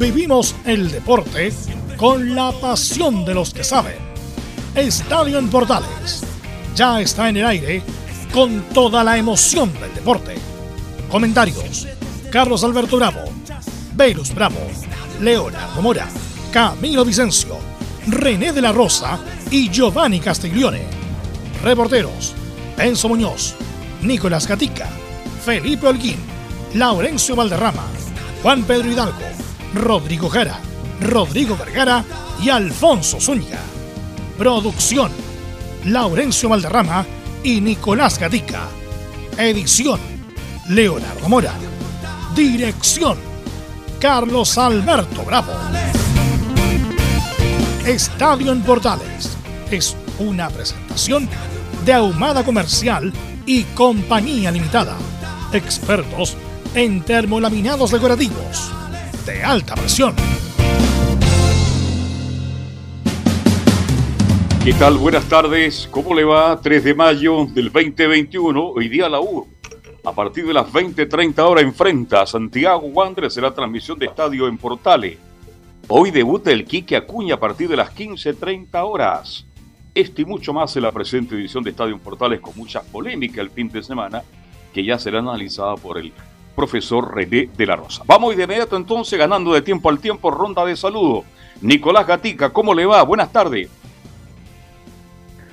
Vivimos el deporte con la pasión de los que saben. Estadio en Portales ya está en el aire con toda la emoción del deporte. Comentarios: Carlos Alberto Bravo, Velus Bravo, Leonardo Mora, Camilo Vicencio, René de la Rosa y Giovanni Castiglione. Reporteros: Enzo Muñoz, Nicolás Gatica, Felipe Holguín, Laurencio Valderrama, Juan Pedro Hidalgo, Rodrigo Jara, Rodrigo Vergara y Alfonso Zúñiga. Producción: Laurencio Valderrama y Nicolás Gatica. Edición: Leonardo Mora. Dirección: Carlos Alberto Bravo. Estadio en Portales es una presentación de Ahumada Comercial y Compañía Limitada. Expertos en termolaminados decorativos de alta presión. ¿Qué tal? Buenas tardes. ¿Cómo le va? 3 de mayo del 2021. Hoy día la U. A partir de las 20.30 horas enfrenta a Santiago Wanderers la transmisión de estadio en Portales. Hoy debuta el Quique Acuña a partir de las 15.30 horas. Esto y mucho más en la presente edición de Estadio en Portales con mucha polémica el fin de semana que ya será analizada por el profesor René de la Rosa. Vamos de inmediato entonces ganando de tiempo al tiempo ronda de saludo. Nicolás Gatica, ¿cómo le va? Buenas tardes.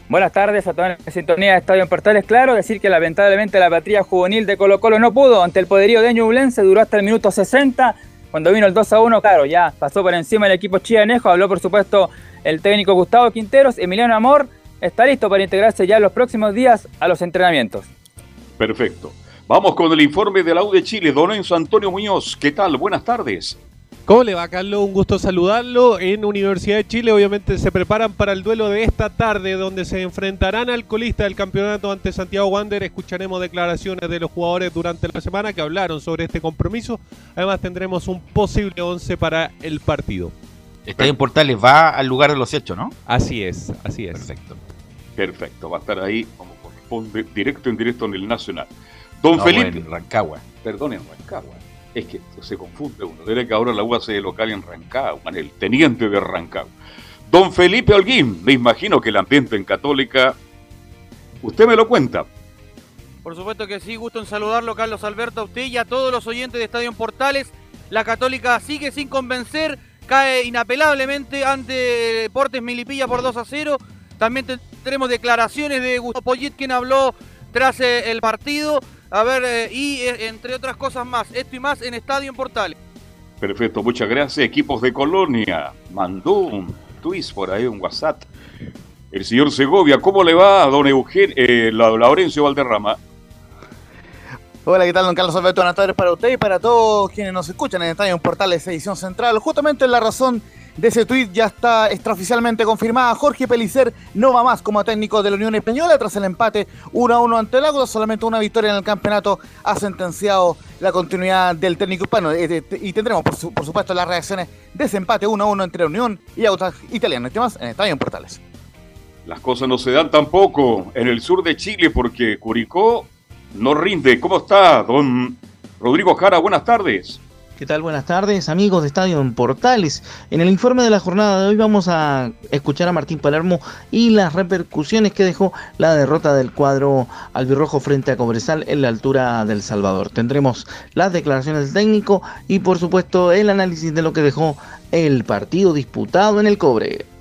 Buenas tardes a toda la sintonía de Estadio en Portales. Claro, decir que lamentablemente la patria juvenil de Colo Colo no pudo ante el poderío de Ñublense, duró hasta el minuto 60. Cuando vino el 2 a 1, claro, ya pasó por encima el equipo chianejo. Habló, por supuesto, el técnico Gustavo Quinteros. Emiliano Amor está listo para integrarse ya en los próximos días a los entrenamientos. Perfecto. Vamos con el informe de la U de Chile. Don Enzo Antonio Muñoz, ¿qué tal? Buenas tardes. ¿Cómo le va, Carlos? Un gusto saludarlo. En Universidad de Chile, obviamente, se preparan para el duelo de esta tarde, donde se enfrentarán al colista del campeonato ante Santiago Wander. Escucharemos declaraciones de los jugadores durante la semana que hablaron sobre este compromiso. Además, tendremos un posible 11 para el partido. Estadio en Portales va al lugar de los hechos, ¿no? Así es, así es. Perfecto. Perfecto, va a estar ahí como corresponde, directo en directo en el Nacional. Don Felipe. En Rancagua. Perdón, en Rancagua es que se confunde uno. Debe que ahora la UAC de local en Rancagua, en el teniente de Rancagua. Don Felipe Holguín, me imagino que el ambiente en Católica, usted me lo cuenta. Por supuesto que sí, gusto en saludarlo, Carlos Alberto, a usted y a todos los oyentes de Estadio Portales. La Católica sigue sin convencer, cae inapelablemente ante Deportes Milipilla por 2 a 0. También tendremos declaraciones de Gustavo Poyet, quien habló tras eh, el partido. A ver, eh, y eh, entre otras cosas más, esto y más en Estadio en Portales. Perfecto, muchas gracias. Equipos de Colonia, mandó un twist por ahí, un WhatsApp. El señor Segovia, ¿cómo le va a don Eugenio, eh, Laurencio Valderrama? Hola, ¿qué tal, don Carlos Alberto? Buenas tardes para usted y para todos quienes nos escuchan en Estadio en Portales Edición Central. Justamente la razón de ese tuit ya está extraoficialmente confirmada. Jorge Pelicer no va más como técnico de la Unión Española tras el empate 1 a 1 ante el Águila. Solamente una victoria en el campeonato ha sentenciado la continuidad del técnico hispano. Eh, y tendremos, por, supuesto, las reacciones de ese empate 1 a 1 entre Unión y Autos Italiano. Y más en Estadio en Portales. Las cosas no se dan tampoco en el sur de Chile porque Curicó no rinde. ¿Cómo está, don Rodrigo Jara? Buenas tardes. ¿Qué tal? Buenas tardes, amigos de Estadio en Portales. En el informe de la jornada de hoy vamos a escuchar a Martín Palermo y las repercusiones que dejó la derrota del cuadro albirrojo frente a Cobresal en la altura del Salvador. Tendremos las declaraciones del técnico y por supuesto el análisis de lo que dejó el partido disputado en el Cobre.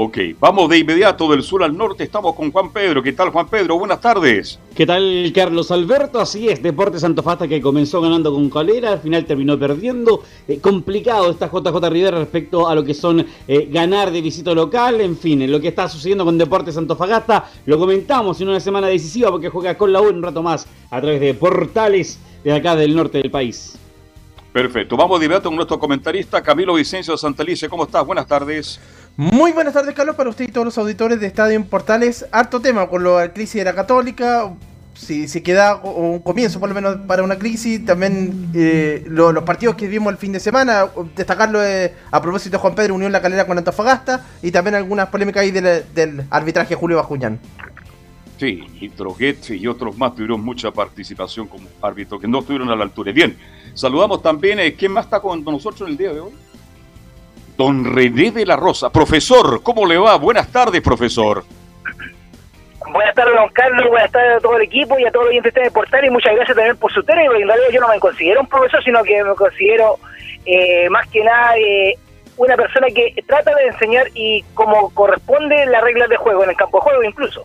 Ok, vamos de inmediato del sur al norte. Estamos con Juan Pedro. ¿Qué tal, Juan Pedro? Buenas tardes. ¿Qué tal, Carlos Alberto? Así es, Deportes Antofagasta que comenzó ganando con Calera, al final terminó perdiendo. Eh, complicado esta JJ Rivera respecto a lo que son eh, ganar de visita local. En fin, lo que está sucediendo con Deportes Antofagasta lo comentamos en una semana decisiva porque juega con la U un rato más a través de portales de acá del norte del país. Perfecto. Vamos de inmediato con nuestro comentarista Camilo Vicencio de Santelice. ¿Cómo estás? Buenas tardes. Muy buenas tardes, Carlos, para usted y todos los auditores de Estadio en Portales. Harto tema con la crisis de la Católica. Si, si queda un comienzo, por lo menos, para una crisis. También eh, los partidos que vimos el fin de semana. Destacarlo eh, a propósito de Juan Pedro Unión La Calera con Antofagasta. Y también algunas polémicas ahí del, arbitraje Julio Bajuñán. Sí, y Droguet y otros más tuvieron mucha participación como árbitro, que no estuvieron a la altura. Bien, saludamos también, eh, ¿quién más está con nosotros en el día de hoy? Don René de la Rosa. Profesor, ¿cómo le va? Buenas tardes, profesor. Buenas tardes, don Carlos. Buenas tardes a todo el equipo y a todos los oyentes de Portal. Y muchas gracias también por su porque en realidad yo no me considero un profesor, sino que me considero eh, más que nada eh, una persona que trata de enseñar y como corresponde las reglas de juego, en el campo de juego incluso.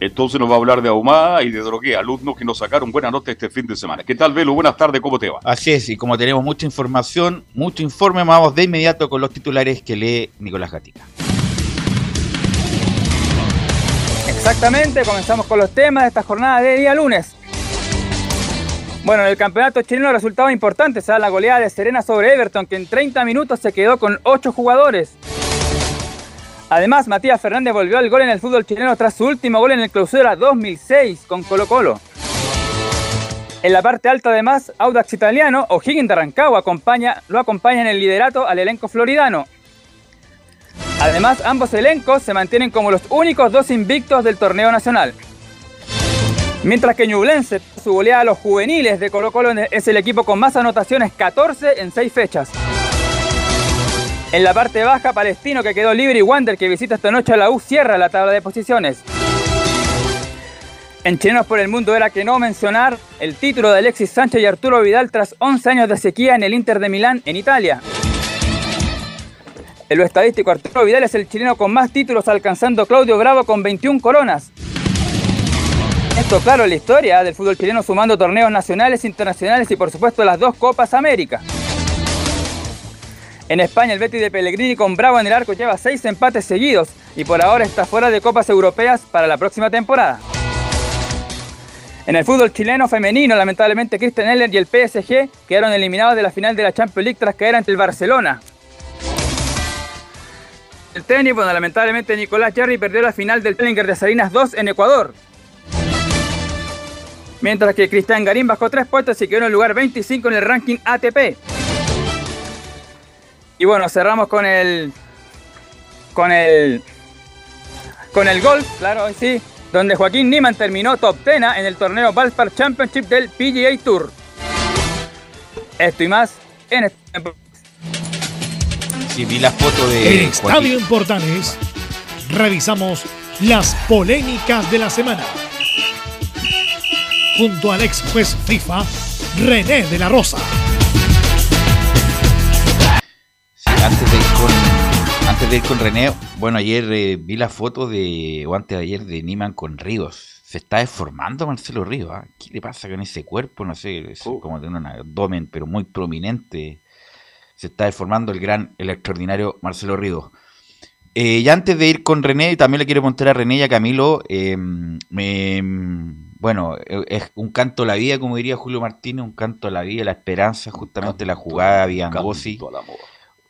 Entonces nos va a hablar de Ahumada y de Drogué, alumnos que nos sacaron buena nota este fin de semana. ¿Qué tal, Velo? Buenas tardes, ¿cómo te va? Así es, y como tenemos mucha información, mucho informe, vamos de inmediato con los titulares que lee Nicolás Gatica. Exactamente, comenzamos con los temas de esta jornada de día lunes. Bueno, en el campeonato chileno resultados importantes, ¿sabes? la goleada de Serena sobre Everton, que en 30 minutos se quedó con 8 jugadores. Además, Matías Fernández volvió al gol en el fútbol chileno tras su último gol en el clausura 2006 con Colo Colo. En la parte alta, además, Audax Italiano, O'Higgins de Rancagua acompaña, lo acompaña en el liderato al elenco floridano. Además, ambos elencos se mantienen como los únicos dos invictos del torneo nacional. Mientras que Ñublense, su goleada a los juveniles de Colo Colo, es el equipo con más anotaciones, 14 en 6 fechas. En la parte baja, Palestino que quedó libre y Wander que visita esta noche a la U cierra la tabla de posiciones. En Chilenos por el Mundo era que no mencionar el título de Alexis Sánchez y Arturo Vidal tras 11 años de sequía en el Inter de Milán en Italia. En lo estadístico, Arturo Vidal es el chileno con más títulos alcanzando Claudio Bravo con 21 coronas. Esto claro la historia del fútbol chileno sumando torneos nacionales, internacionales y por supuesto las dos Copas América. En España, el Betis de Pellegrini con Bravo en el arco lleva seis empates seguidos y por ahora está fuera de Copas Europeas para la próxima temporada. En el fútbol chileno femenino, lamentablemente, Christian Eller y el PSG quedaron eliminados de la final de la Champions League tras caer ante el Barcelona. El tenis, bueno, lamentablemente Nicolás Jarry perdió la final del Challenger de Salinas 2 en Ecuador. Mientras que Cristian Garín bajó tres puestos y quedó en el lugar 25 en el ranking ATP. Y bueno, cerramos con el. Con el. Con el golf, claro, hoy sí. Donde Joaquín Niman terminó top 10 en el torneo Valspar Championship del PGA Tour. Esto y más en este. Sí, vi la foto de. En Estadio en Portales, revisamos las polémicas de la semana. Junto al ex juez FIFA, René de la Rosa. Antes de ir con, antes de ir con René, bueno, ayer eh, vi la foto de, o antes de ayer, de Niman con Ríos. Se está deformando Marcelo Ríos. ¿ah? ¿Qué le pasa con ese cuerpo? No sé, es Oh. como tiene un abdomen, pero muy prominente. Se está deformando el gran, el extraordinario Marcelo Ríos. Eh, y antes de ir con René, también le quiero contar a René y a Camilo, eh, me, bueno, eh, es un canto a la vida, como diría Julio Martínez, un canto a la vida, la esperanza, justamente la jugada de amor.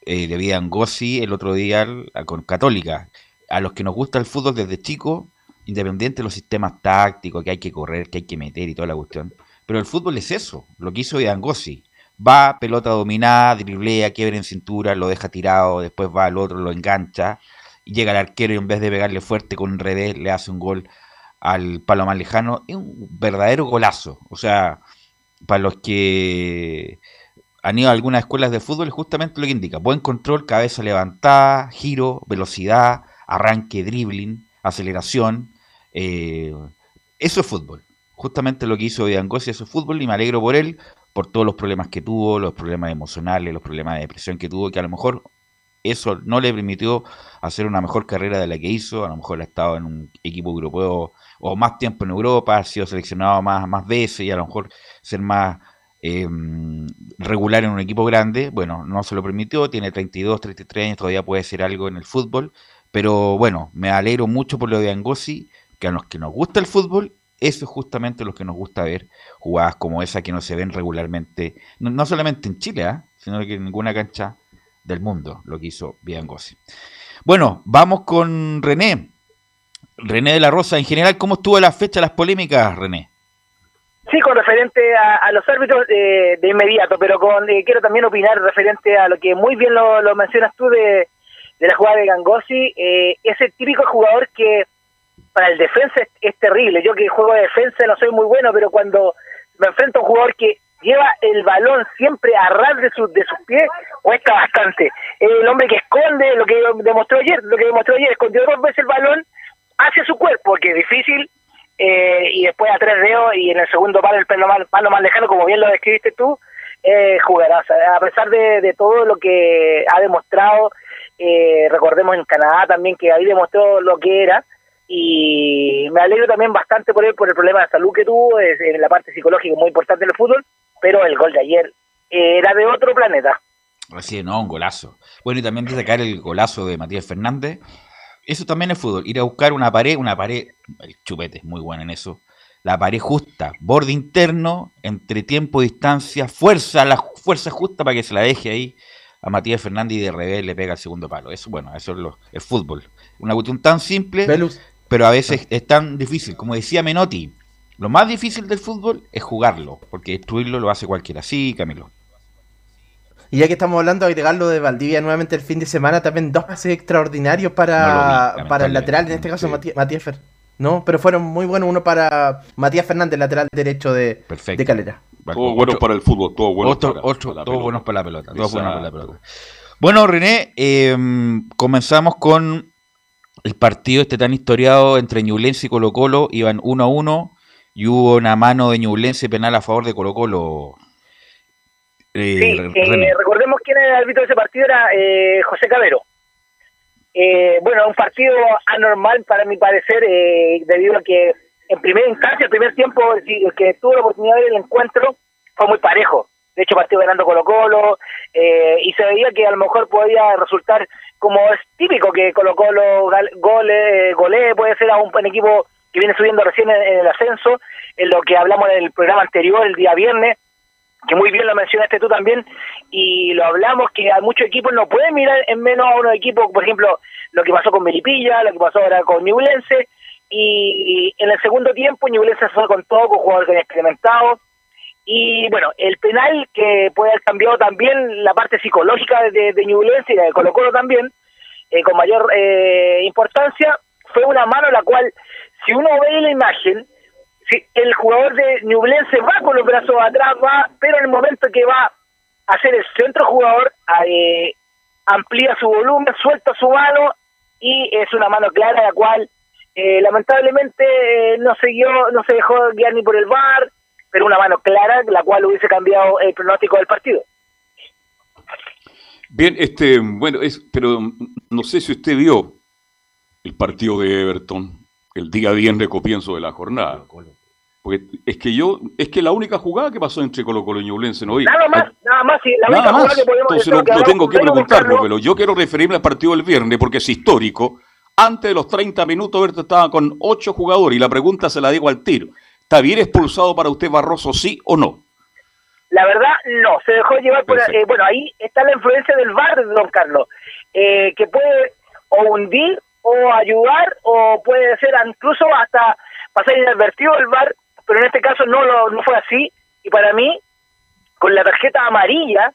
Eh, de Vidangosi el otro día con Católica. A los que nos gusta el fútbol desde chico, independiente de los sistemas tácticos, que hay que correr, que hay que meter y toda la cuestión. Pero el fútbol es eso, lo que hizo Vidangosi. Va, pelota dominada, driblea, quiebra en cintura, lo deja tirado, después va al otro, lo engancha, y llega el arquero y en vez de pegarle fuerte con un revés, le hace un gol al palo más lejano. Es un verdadero golazo. O sea, para los que han ido a algunas escuelas de fútbol, justamente lo que indica. Buen control, cabeza levantada, giro, velocidad, arranque, dribbling, aceleración. eh, eso es fútbol. Justamente lo que hizo Vidangosi, eso es fútbol y me alegro por él, por todos los problemas que tuvo, los problemas emocionales, los problemas de depresión que tuvo, que a lo mejor eso no le permitió hacer una mejor carrera de la que hizo, a lo mejor ha estado en un equipo europeo o más tiempo en Europa, ha sido seleccionado más, más veces y a lo mejor ser más eh, regular en un equipo grande, bueno, no se lo permitió, tiene 32, 33 años, todavía puede ser algo en el fútbol, pero bueno, me alegro mucho por lo de Angosi, que a los que nos gusta el fútbol, eso es justamente lo que nos gusta ver, jugadas como esa que no se ven regularmente, no, no solamente en Chile, ¿ah? sino que en ninguna cancha del mundo, lo que hizo Biangosi. Bueno, vamos con René. René de la Rosa, en general, ¿cómo estuvo la fecha, las polémicas, René? Sí, con referente a, a los árbitros eh, de inmediato, pero con eh, quiero también opinar referente a lo que muy bien lo, lo mencionas tú de, la jugada de Gangosi. Eh, ese típico jugador que para el defensa es, es terrible. Yo que juego de defensa no soy muy bueno, pero cuando me enfrento a un jugador que lleva el balón siempre a ras de, sus de sus pies, cuesta bastante. El hombre que esconde, lo que demostró ayer, lo que demostró ayer, escondió dos veces el balón hacia su cuerpo, que es difícil, eh, y después a tres dedos y en el segundo palo, el palo más lejano, como bien lo describiste tú, eh, jugarás. A pesar de, de todo lo que ha demostrado, eh, recordemos en Canadá también que ahí demostró lo que era, y me alegro también bastante por él por el problema de salud que tuvo, es, en la parte psicológica muy importante del fútbol, pero el gol de ayer era de otro planeta. Así no, un golazo. Bueno, y también destacar el golazo de Matías Fernández. Eso también es fútbol. Ir a buscar una pared, una pared, el chupete es muy bueno en eso. La pared justa, borde interno, entre tiempo y distancia, fuerza, la fuerza justa para que se la deje ahí a Matías Fernández y de revés le pega el segundo palo. Eso, bueno, eso es lo, el fútbol. Una cuestión tan simple, pero a veces es tan difícil. Como decía Menotti, lo más difícil del fútbol es jugarlo, porque destruirlo lo hace cualquiera. Sí, Camilo. Y ya que estamos hablando de agregarlo de Valdivia nuevamente el fin de semana, también dos pases extraordinarios para, para el lateral, en este caso Matías, Fer. No, pero fueron muy buenos. Uno para Matías Fernández, lateral derecho de, de Calera. Todo bueno para el fútbol, todo bueno otro, para, otro, para todos buenos para la pelota. Todos buenos para la pelota. Bueno, René, eh, comenzamos con el partido este tan historiado entre Ñublense y Colo Colo. Iban 1 a 1 y hubo una mano de Ñublense penal a favor de Colo Colo. Eh, sí, eh, recordemos quién era el árbitro de ese partido, era eh, José Cabero. Eh, bueno, un partido anormal para mi parecer, eh, debido a que en primera instancia, el primer tiempo que tuvo la oportunidad de ver el encuentro, fue muy parejo. De hecho, partido ganando Colo Colo, eh, y se veía que a lo mejor podía resultar como es típico que Colo Colo gole, golee, puede ser a un, equipo que viene subiendo recién en, el ascenso, en lo que hablamos en el programa anterior, el día viernes, que muy bien lo mencionaste tú también, y lo hablamos que a muchos equipos no pueden mirar en menos a unos equipos, por ejemplo, lo que pasó con Melipilla, lo que pasó ahora con Ñublense, y, en el segundo tiempo Ñublense fue con todo, con jugadores experimentados, y bueno, el penal que puede haber cambiado también la parte psicológica de, de Ñublense y de Colo Colo también, eh, con mayor eh, importancia, fue una mano la cual, si uno ve la imagen, si el jugador de Ñublense va con los brazos atrás, va, pero en el momento que va a hacer el centro jugador, eh, amplía su volumen, suelta su mano y es una mano clara la cual eh, lamentablemente eh, no siguió, no se dejó guiar ni por el bar, pero una mano clara la cual hubiese cambiado el pronóstico del partido. Bien, este, bueno, es, pero no sé si usted vio el partido de Everton el día viernes comienzo de la jornada. Porque es que yo, es que la única jugada que pasó entre Colo Colo y Ñublense no vi. Nada más, nada más, sí, la nada más. Que podemos Entonces no, no tengo que preguntarlo, pero yo quiero referirme al partido del viernes porque es histórico. Antes de los 30 minutos, Berto estaba con 8 jugadores y la pregunta se la digo al tiro. ¿Está bien expulsado para usted Barroso, sí o no? La verdad, no. Se dejó llevar por... Eh, bueno, ahí está la influencia del de Don Carlos, eh, que puede o hundir o ayudar o puede ser incluso hasta pasar inadvertido el VAR pero en este caso no, lo, no fue así. Y para mí, con la tarjeta amarilla,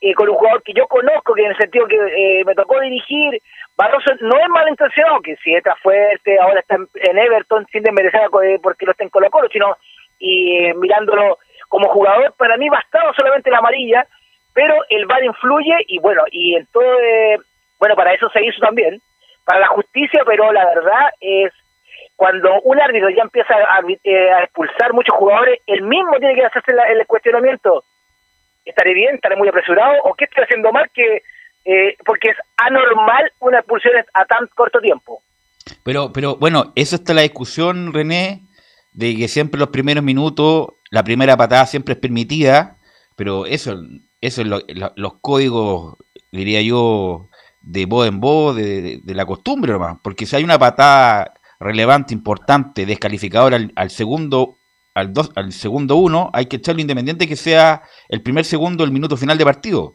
eh, con un jugador que yo conozco, que en el sentido que eh, me tocó dirigir, Barroso no es malintencionado, que si está fuerte, ahora está en Everton, sin desmerecer eh, porque lo está en Colo Colo, sino y mirándolo como jugador, para mí bastaba solamente la amarilla, pero el VAR influye y bueno, y en todo, bueno, para eso se hizo también, para la justicia, pero la verdad es cuando un árbitro ya empieza eh, a, expulsar muchos jugadores, él mismo tiene que hacerse el cuestionamiento. ¿Estaré bien? ¿Estaré muy apresurado? ¿O qué estoy haciendo mal? que eh, Porque es anormal una expulsión a tan corto tiempo. Pero, pero bueno, eso está la discusión, René, de que siempre los primeros minutos, la primera patada siempre es permitida, pero eso, eso es los códigos, diría yo, de voz en voz, de, de, la costumbre nomás. Porque si hay una patada relevante, importante, descalificador al, segundo al, dos, al segundo uno, hay que echarlo independiente que sea el primer segundo, el minuto final de partido.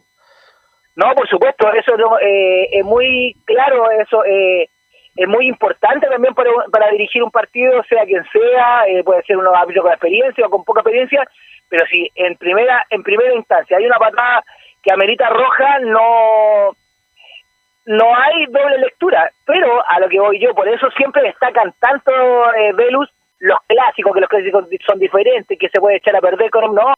No, por supuesto, eso no, eh, es muy claro, eso eh, es muy importante también para, para, dirigir un partido, sea quien sea, eh, puede ser uno con experiencia o con poca experiencia, pero si en primera en primera instancia hay una patada que amerita roja, no no hay doble lectura, pero a lo que voy yo, por eso siempre destacan tanto eh, Velus los clásicos, que los clásicos son diferentes, que se puede echar a perder con no.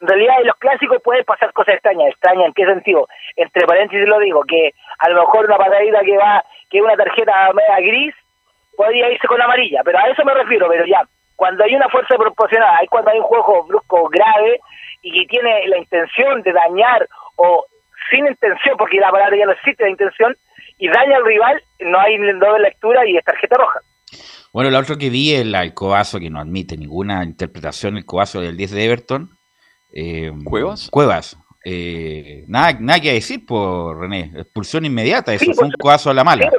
En realidad en los clásicos pueden pasar cosas extrañas, extrañas en qué sentido, entre paréntesis lo digo, que a lo mejor una patadita que va, que una tarjeta media gris, podría irse con amarilla, pero a eso me refiero, pero ya, cuando hay una fuerza proporcional, hay cuando hay un juego brusco grave y que tiene la intención de dañar o sin intención, porque la palabra ya no existe la intención, y daña al rival, no hay doble lectura y es tarjeta roja. Bueno, lo otro que vi es el coazo que no admite ninguna interpretación, el coazo del 10 de Everton. Eh, ¿Cuevas? Cuevas. Eh, nada, nada que decir por René, expulsión inmediata, eso fue un coazo a la mala.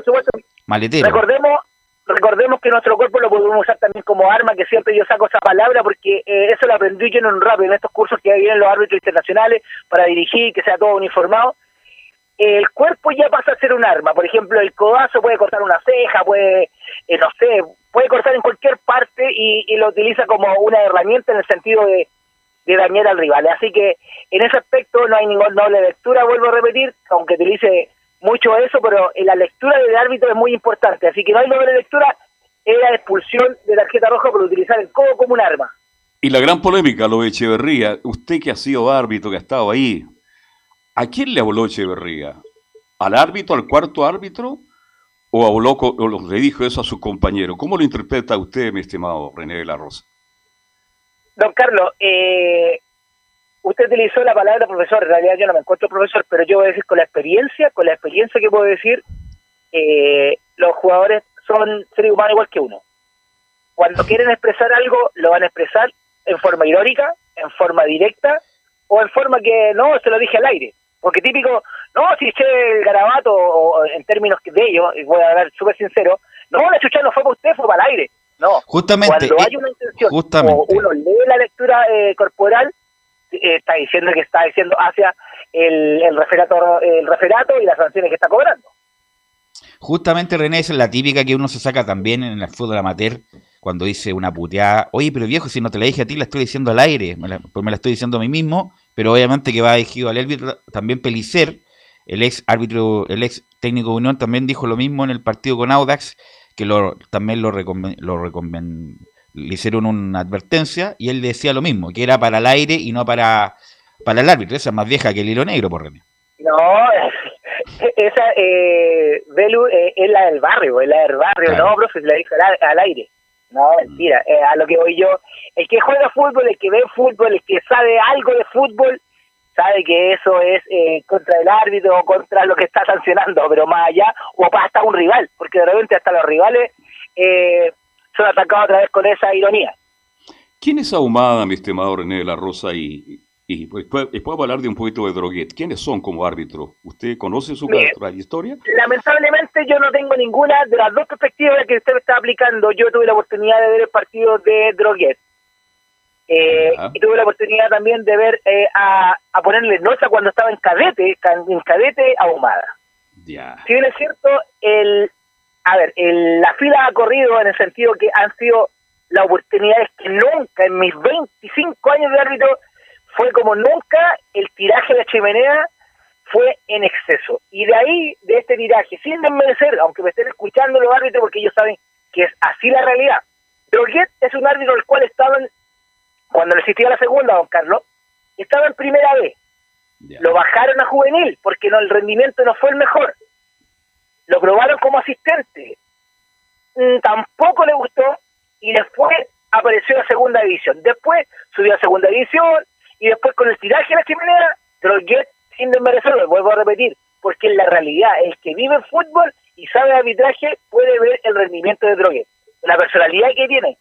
Maletero. Recordemos, recordemos que nuestro cuerpo lo podemos usar también como arma, que siempre yo saco esa palabra porque eh, eso lo aprendí yo en un rápido, en estos cursos que vienen los árbitros internacionales para dirigir, que sea todo uniformado. El cuerpo ya pasa a ser un arma, por ejemplo, el codazo puede cortar una ceja, puede, eh, no sé, puede cortar en cualquier parte y, lo utiliza como una herramienta en el sentido de, de dañar al rival. Así que en ese aspecto no hay ninguna doble lectura, vuelvo a repetir, aunque utilice mucho eso, pero en la lectura del árbitro es muy importante. Así que no hay doble lectura, es la expulsión de tarjeta roja por utilizar el codo como un arma. Y la gran polémica, lo de Echeverría, usted que ha sido árbitro, que ha estado ahí, ¿a quién le habló Echeverría? ¿Al árbitro, al cuarto árbitro? ¿O habló, o le dijo eso a su compañero? ¿Cómo lo interpreta usted, mi estimado René de la Rosa? Don Carlos, eh, usted utilizó la palabra profesor, en realidad yo no me encuentro profesor, pero yo voy a decir con la experiencia, con la experiencia que puedo decir, eh, los jugadores son seres humanos igual que uno. Cuando quieren expresar algo, lo van a expresar en forma irónica, en forma directa, o en forma que no, se lo dije al aire. Porque típico, no, si eché el garabato, o, en términos de ellos, y voy a hablar súper sincero, no, la chucha no fue para usted, fue para el aire. No, justamente, cuando hay una intención, o uno lee la lectura eh, corporal, eh, está diciendo que está diciendo hacia el, el, referato, el referato y las sanciones que está cobrando. Justamente, René, esa es la típica que uno se saca también en el fútbol amateur, cuando dice una puteada, oye, pero viejo, si no te la dije a ti, la estoy diciendo al aire, pues me la estoy diciendo a mí mismo, pero obviamente que va dirigido al árbitro, también Pelicer, el ex árbitro, el ex técnico de Unión, también dijo lo mismo en el partido con Audax, que lo, también lo, lo le hicieron una advertencia y él decía lo mismo, que era para el aire y no para, para el árbitro. Esa es más vieja que el hilo negro, por René. No, esa, eh, Belu, eh, es la del barrio, es la del barrio, no, profe, se la dijo al, aire. No, mentira, eh, a lo que voy yo, el que juega fútbol, el que ve fútbol, el que sabe algo de fútbol, sabe que eso es eh, contra el árbitro o contra lo que está sancionando, pero más allá, o para hasta un rival, porque de repente hasta los rivales eh, son atacados otra vez con esa ironía. ¿Quién es Ahumada, mi estimado René de la Rosa? Y, y pues, puedo hablar de un poquito de Droguet. ¿Quiénes son como árbitro? ¿Usted conoce su trayectoria? Lamentablemente yo no tengo ninguna de las dos perspectivas que usted me está aplicando. Yo tuve la oportunidad de ver el partido de Droguet. Eh, y tuve la oportunidad también de ver eh, a, a, ponerle nota cuando estaba en cadete, en cadete ahumada. Ya. Si bien es cierto, el, a ver, el, la fila ha corrido en el sentido que han sido las oportunidades que nunca, en mis 25 años de árbitro, fue como nunca el tiraje de la chimenea fue en exceso. Y de ahí, de este tiraje, sin desmerecer, aunque me estén escuchando los árbitros, porque ellos saben que es así la realidad. Droguet es un árbitro al cual estaban cuando le existía la segunda, don Carlos, estaba en primera vez. Lo bajaron a juvenil porque no el rendimiento no fue el mejor. Lo probaron como asistente. Mm, tampoco le gustó y después apareció en la segunda división. Después subió a segunda división y después con el tiraje de la chimenea, Droguet, sin desmerecerlo, vuelvo a repetir, porque en la realidad el que vive el fútbol y sabe arbitraje puede ver el rendimiento de Droguet. La personalidad que tiene,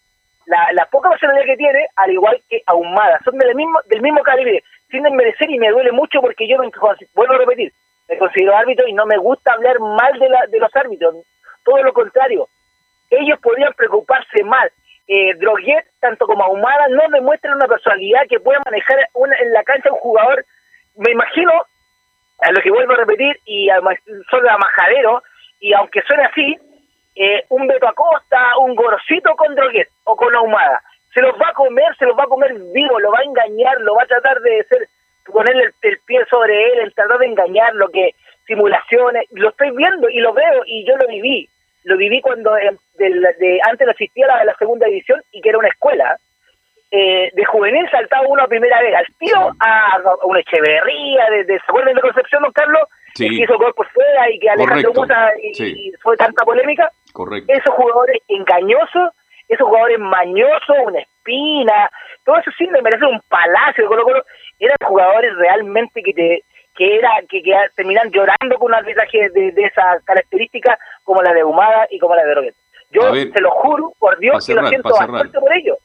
la, poca personalidad que tiene, al igual que Ahumada, son del mismo, del mismo calibre, sin desmerecer y me duele mucho porque yo, me, vuelvo a repetir, me considero árbitro y no me gusta hablar mal de, la, de los árbitros, todo lo contrario, ellos podrían preocuparse mal. Eh, Droguet, tanto como Ahumada, no demuestran una personalidad que pueda manejar una, en la cancha un jugador, me imagino, a lo que vuelvo a repetir, y son de majadero, y aunque suene así, eh, un Beto Acosta, un Gorosito con Droguet o con Ahumada. Se los va a comer, se los va a comer vivo, lo va a engañar, lo va a tratar de ser, ponerle el, pie sobre él, el tratar de engañar, lo que simulaciones, lo estoy viendo y lo veo y yo lo viví. Lo viví cuando de, de, antes no existía la, la segunda división y que era una escuela. Eh, de juvenil saltaba uno a primera vez al tío a, una Echeverría, de, de, ¿se acuerdan de Concepción, don Carlos? Sí. que hizo gol por fuera y que Alejandro. Musa y, Sí. y fue tanta polémica. Correcto. Esos jugadores engañosos, esos jugadores mañosos, una espina, todo eso sí me merece un palacio de Colo Colo. Eran jugadores realmente que te que era que, que terminan llorando con un arbitraje de, de esas características como la de Humada y como la de Roquete. Yo ver, te lo juro por Dios pa' que lo cerrar, siento cerrar. bastante por ello.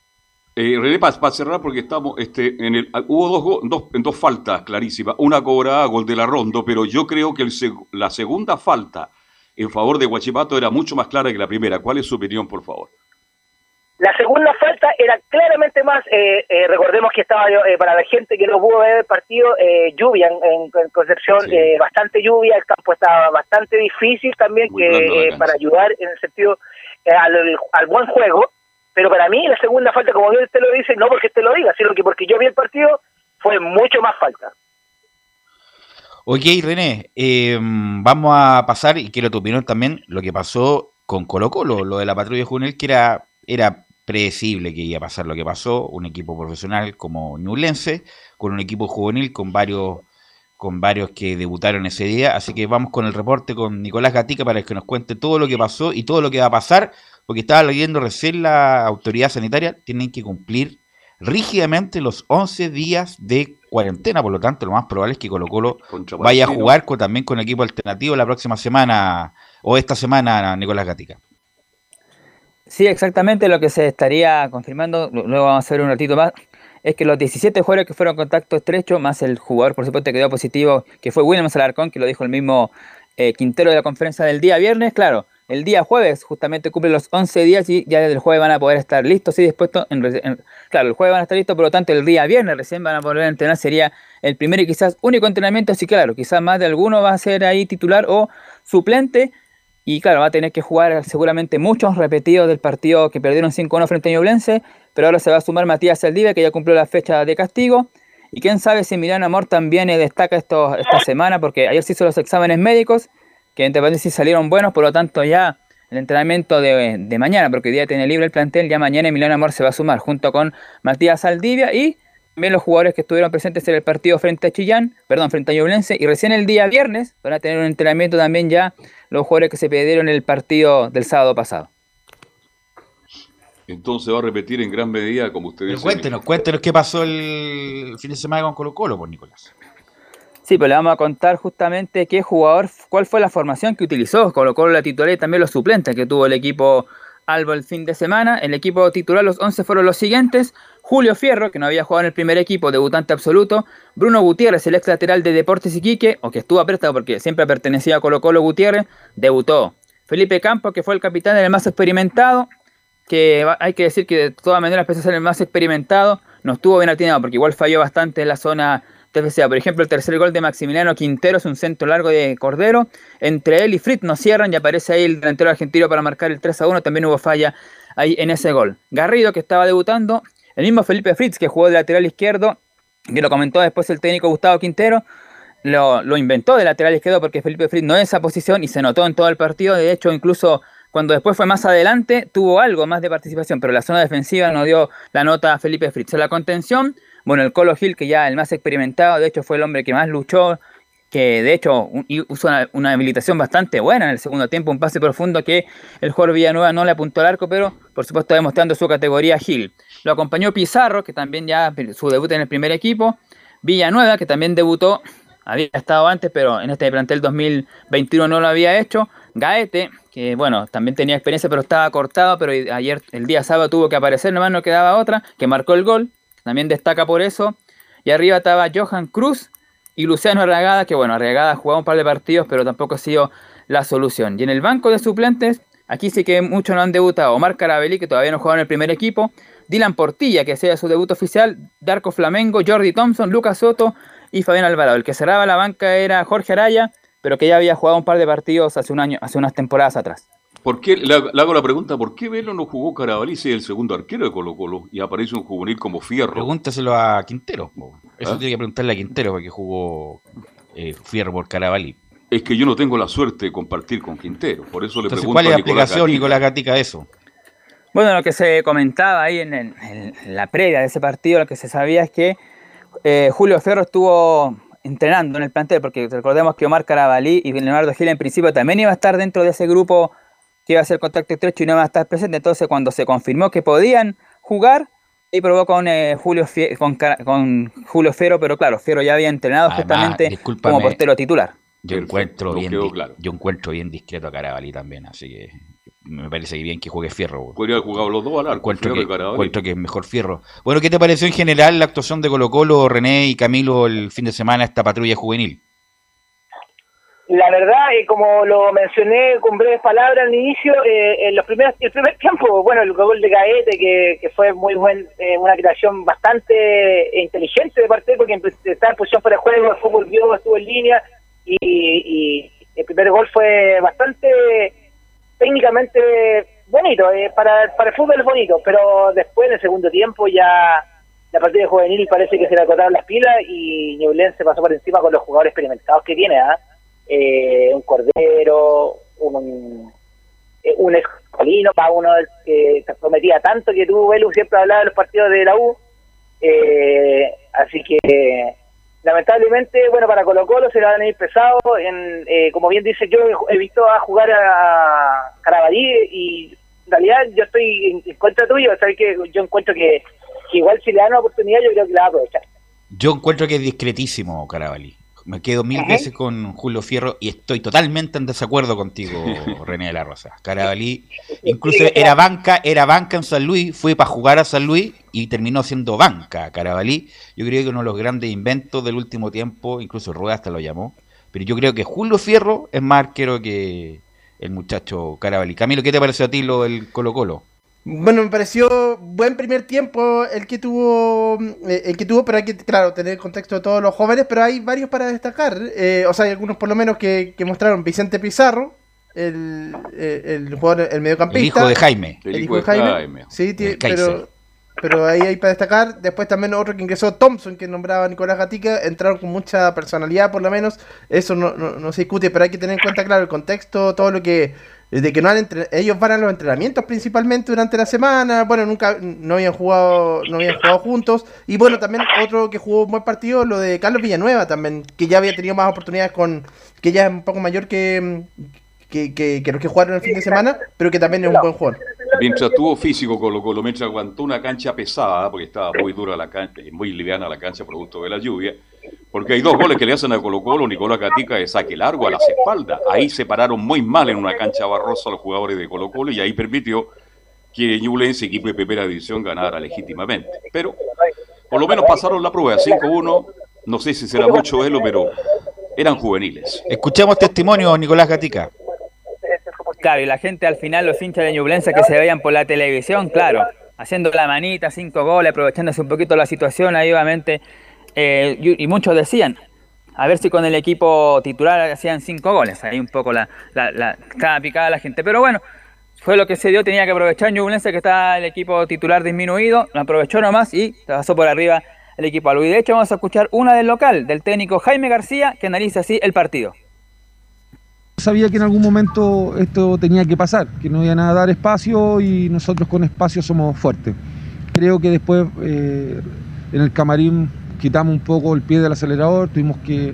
Eh, René, para cerrar, porque estamos, este, en el, hubo dos, dos, dos faltas clarísimas. Una cobrada gol de la Rondo, pero yo creo que el la segunda falta en favor de Guachipato era mucho más clara que la primera. ¿Cuál es su opinión, por favor? La segunda falta era claramente más, eh, eh, recordemos que estaba eh, para la gente que no pudo ver el partido, eh, lluvia en, en- Concepción, Sí. eh, bastante lluvia, el campo estaba bastante difícil también que, para ayudar en el sentido al, al buen juego, pero para mí la segunda falta, como bien usted lo dice, no porque usted lo diga, sino que porque yo vi el partido, fue mucho más falta. Ok, René, eh, vamos a pasar, y quiero tu opinión también, lo que pasó con Colo Colo, lo de la patrulla juvenil, que era, era predecible que iba a pasar lo que pasó, un equipo profesional como Ñublense, con un equipo juvenil con varios con varios que debutaron ese día, así que vamos con el reporte con Nicolás Gatica para que nos cuente todo lo que pasó y todo lo que va a pasar, porque estaba leyendo recién la autoridad sanitaria, tienen que cumplir rígidamente los 11 días de cuarentena, por lo tanto lo más probable es que Colo Colo vaya a jugar con, también con equipo alternativo la próxima semana o esta semana, Nicolás Gatica. Sí, exactamente lo que se estaría confirmando, lu- luego vamos a hacer un ratito más, es que los 17 jugadores que fueron contacto estrecho, más el jugador, por supuesto, que dio positivo, que fue Williams Alarcón, que lo dijo el mismo eh, Quintero de la conferencia del día viernes, claro, el día jueves justamente cumple los 11 días y ya desde el jueves van a poder estar listos y dispuestos, en, en- claro, el jueves van a estar listos, por lo tanto el día viernes recién van a poder entrenar, sería el primer y quizás único entrenamiento, así claro, quizás más de alguno va a ser ahí titular o suplente, y claro, va a tener que jugar seguramente muchos repetidos del partido que perdieron 5-1 frente a Ñublense, pero ahora se va a sumar Matías Saldivia, que ya cumplió la fecha de castigo. Y quién sabe si Milán Amor también eh, destaca esta semana, porque ayer se hizo los exámenes médicos, que entre paréntesis salieron buenos, por lo tanto ya el entrenamiento de, de mañana, porque hoy día tiene libre el plantel, ya mañana Milán Amor se va a sumar junto con Matías Saldivia y también los jugadores que estuvieron presentes en el partido frente a Chillán, perdón, frente a Ñublense, y recién el día viernes van a tener un entrenamiento también ya los jugadores que se perdieron en el partido del sábado pasado. Entonces va a repetir en gran medida, como usted dice. cuéntenos, cuéntenos qué pasó el fin de semana con Colo Colo, por Nicolás. Sí, pues le vamos a contar justamente qué jugador, cuál fue la formación que utilizó, colocó la titular y también los suplentes que tuvo el equipo Albo el fin de semana. El equipo titular, los 11 fueron los siguientes. Julio Fierro, que no había jugado en el primer equipo, debutante absoluto. Bruno Gutiérrez, el ex lateral de Deportes Iquique, o que estuvo a préstamo porque siempre pertenecía a Colo Colo Gutiérrez, debutó. Felipe Campos, que fue el capitán, el más experimentado, que hay que decir que de todas maneras, pese a ser el más experimentado, no estuvo bien atinado porque igual falló bastante en la zona Por ejemplo, el tercer gol de Maximiliano Quintero es un centro largo de Cordero. Entre él y Fritz no cierran y aparece ahí el delantero argentino para marcar el 3 a 1. También hubo falla ahí en ese gol. Garrido, que estaba debutando. El mismo Felipe Fritz, que jugó de lateral izquierdo, que lo comentó después el técnico Gustavo Quintero. Lo, lo inventó de lateral izquierdo porque Felipe Fritz no es esa posición y se notó en todo el partido. De hecho, incluso cuando después fue más adelante, tuvo algo más de participación, pero la zona defensiva no dio la nota a Felipe Fritz. En la contención, bueno, el Colo Gil, que ya el más experimentado, de hecho fue el hombre que más luchó, que de hecho usó una, una habilitación bastante buena en el segundo tiempo, un pase profundo que el jugador Villanueva no le apuntó al arco, pero por supuesto demostrando su categoría Gil. Lo acompañó Pizarro, que también ya su debut en el primer equipo, Villanueva, que también debutó, había estado antes, pero en este plantel 2021 no lo había hecho. Gaete, que bueno, también tenía experiencia, pero estaba cortado, pero ayer, el día sábado, tuvo que aparecer, nomás no quedaba otra, que marcó el gol, también destaca por eso. Y arriba estaba Johan Cruz y Luciano Arregada, que bueno, Arregada ha jugado un par de partidos, pero tampoco ha sido la solución. Y en el banco de suplentes, aquí sí que muchos no han debutado. Omar Carabelli, que todavía no jugaba en el primer equipo. Dylan Portilla, que hacía su debut oficial. Darko Flamengo, Jordi Thompson, Lucas Soto y Fabián Alvarado. El que cerraba la banca era Jorge Araya, pero que ya había jugado un par de partidos hace un año, hace unas temporadas atrás. ¿Por qué, le, hago- le hago la pregunta, ¿por qué Velo no jugó Carabalí si es el segundo arquero de Colo Colo y aparece un juvenil como Fierro? Pregúntaselo a Quintero. po. Eso ¿Ah? tiene que preguntarle a Quintero porque jugó eh, Fierro por Carabalí. Es que yo no tengo la suerte de compartir con Quintero, por eso le Entonces, pregunto ¿cuál es la explicación. Nicolás Gatica, de eso? Bueno, lo que se comentaba ahí en, el- en la previa de ese partido, lo que se sabía es que eh, Julio Ferro estuvo entrenando en el plantel, porque recordemos que Omar Carabalí y Leonardo Gil en principio también iba a estar dentro de ese grupo que iba a ser contacto estrecho y no iba a estar presente. Entonces, cuando se confirmó que podían jugar, y probó con, eh, Julio, Fie- con, Julio Ferro, pero claro, Ferro ya había entrenado Además, justamente como portero titular. Yo encuentro, bien, claro. yo encuentro bien discreto a Carabalí también, así que me parece que bien que juegue Fierro. Podría haber jugado los dos al arco, encuentro que es mejor Fierro. Bueno, ¿qué te pareció en general la actuación de Colo Colo, René y Camilo el fin de semana, esta patrulla juvenil? La verdad, eh, como lo mencioné con breves palabras al inicio, eh, en los primeros, el primer tiempo, bueno, el gol de Gaete, que, que fue muy buen, eh, una creación bastante inteligente de parte, porque estaba en posición para el juego, el fútbol vio, estuvo en línea, y, y el primer gol fue bastante técnicamente bonito, eh, para, para el fútbol es bonito, pero después en el segundo tiempo ya la partida juvenil parece que se le acotaron las pilas y Ñublense pasó por encima con los jugadores experimentados que tiene, ¿ah? Eh, un Cordero, un, eh, un escolino para uno que se prometía tanto que tuvo Velu siempre hablaba de los partidos de la U. Eh, así que lamentablemente, bueno, para Colo Colo se le van a ir pesado. En, eh, como bien dice, yo he visto a jugar a Carabalí y en realidad yo estoy en, contra tuyo. ¿sabes? que Yo encuentro que, que igual si le dan una oportunidad yo creo que la va a aprovechar. Yo encuentro que es discretísimo Carabalí. Me quedo mil Ajá. veces con Julio Fierro y estoy totalmente en desacuerdo contigo, René de la Rosa. Carabalí, incluso era banca, era banca en San Luis, fue para jugar a San Luis y terminó siendo banca. Carabalí, yo creo que uno de los grandes inventos del último tiempo, incluso Rueda hasta lo llamó. Pero yo creo que Julio Fierro es más arquero que el muchacho Carabalí. Camilo, ¿qué te pareció a ti lo del Colo Colo? Bueno, me pareció buen primer tiempo el que tuvo, eh, el que tuvo, pero hay que, claro, tener el contexto de todos los jóvenes, pero hay varios para destacar. eh, o sea, hay algunos por lo menos que, que mostraron Vicente Pizarro, el, eh, el jugador, el mediocampista. El hijo de Jaime. El, hijo de Jaime. Sí, pero, pero ahí hay para destacar. Después también otro que ingresó, Thompson, que nombraba Nicolás Gatica. Entraron con mucha personalidad, por lo menos. Eso no, no, no se discute, pero hay que tener en cuenta, claro, el contexto, todo lo que. De que no han entre- ellos van a los entrenamientos principalmente durante la semana. Bueno, nunca no habían jugado no habían jugado juntos. Y bueno, también otro que jugó un buen partido, lo de Carlos Villanueva también, que ya había tenido más oportunidades con. que ya es un poco mayor que, que, los que jugaron el fin de semana, pero que también es un buen jugador. Mientras tuvo físico Colo Colo, mientras aguantó una cancha pesada, porque estaba muy dura la cancha, muy liviana la cancha producto de la lluvia, porque hay dos goles que le hacen a Colo Colo, Nicolás Gatica de saque largo a las espaldas. Ahí se pararon muy mal en una cancha barrosa los jugadores de Colo Colo y ahí permitió que Ñublense, equipo de primera división, ganara legítimamente. Pero por lo menos pasaron la prueba, 5-1, no sé si será mucho velo, pero eran juveniles. Escuchamos testimonio, Nicolás Gatica. Claro, y la gente al final, los hinchas de Ñublense que se veían por la televisión, claro, haciendo la manita, cinco goles, aprovechándose un poquito la situación ahí, obviamente. Eh, y, muchos decían, a ver si con el equipo titular hacían cinco goles. Ahí un poco la, la, la- estaba picada la gente. Pero bueno, fue lo que se dio, tenía que aprovechar Ñublense que está el equipo titular disminuido, lo aprovechó nomás y pasó por arriba el equipo algo. Y de hecho vamos a escuchar una del local, del técnico Jaime García, que analiza así el partido. Sabía que en algún momento esto tenía que pasar, que no iban a dar espacio y nosotros con espacio somos fuertes. Creo que después eh, en el camarín quitamos un poco el pie del acelerador, tuvimos que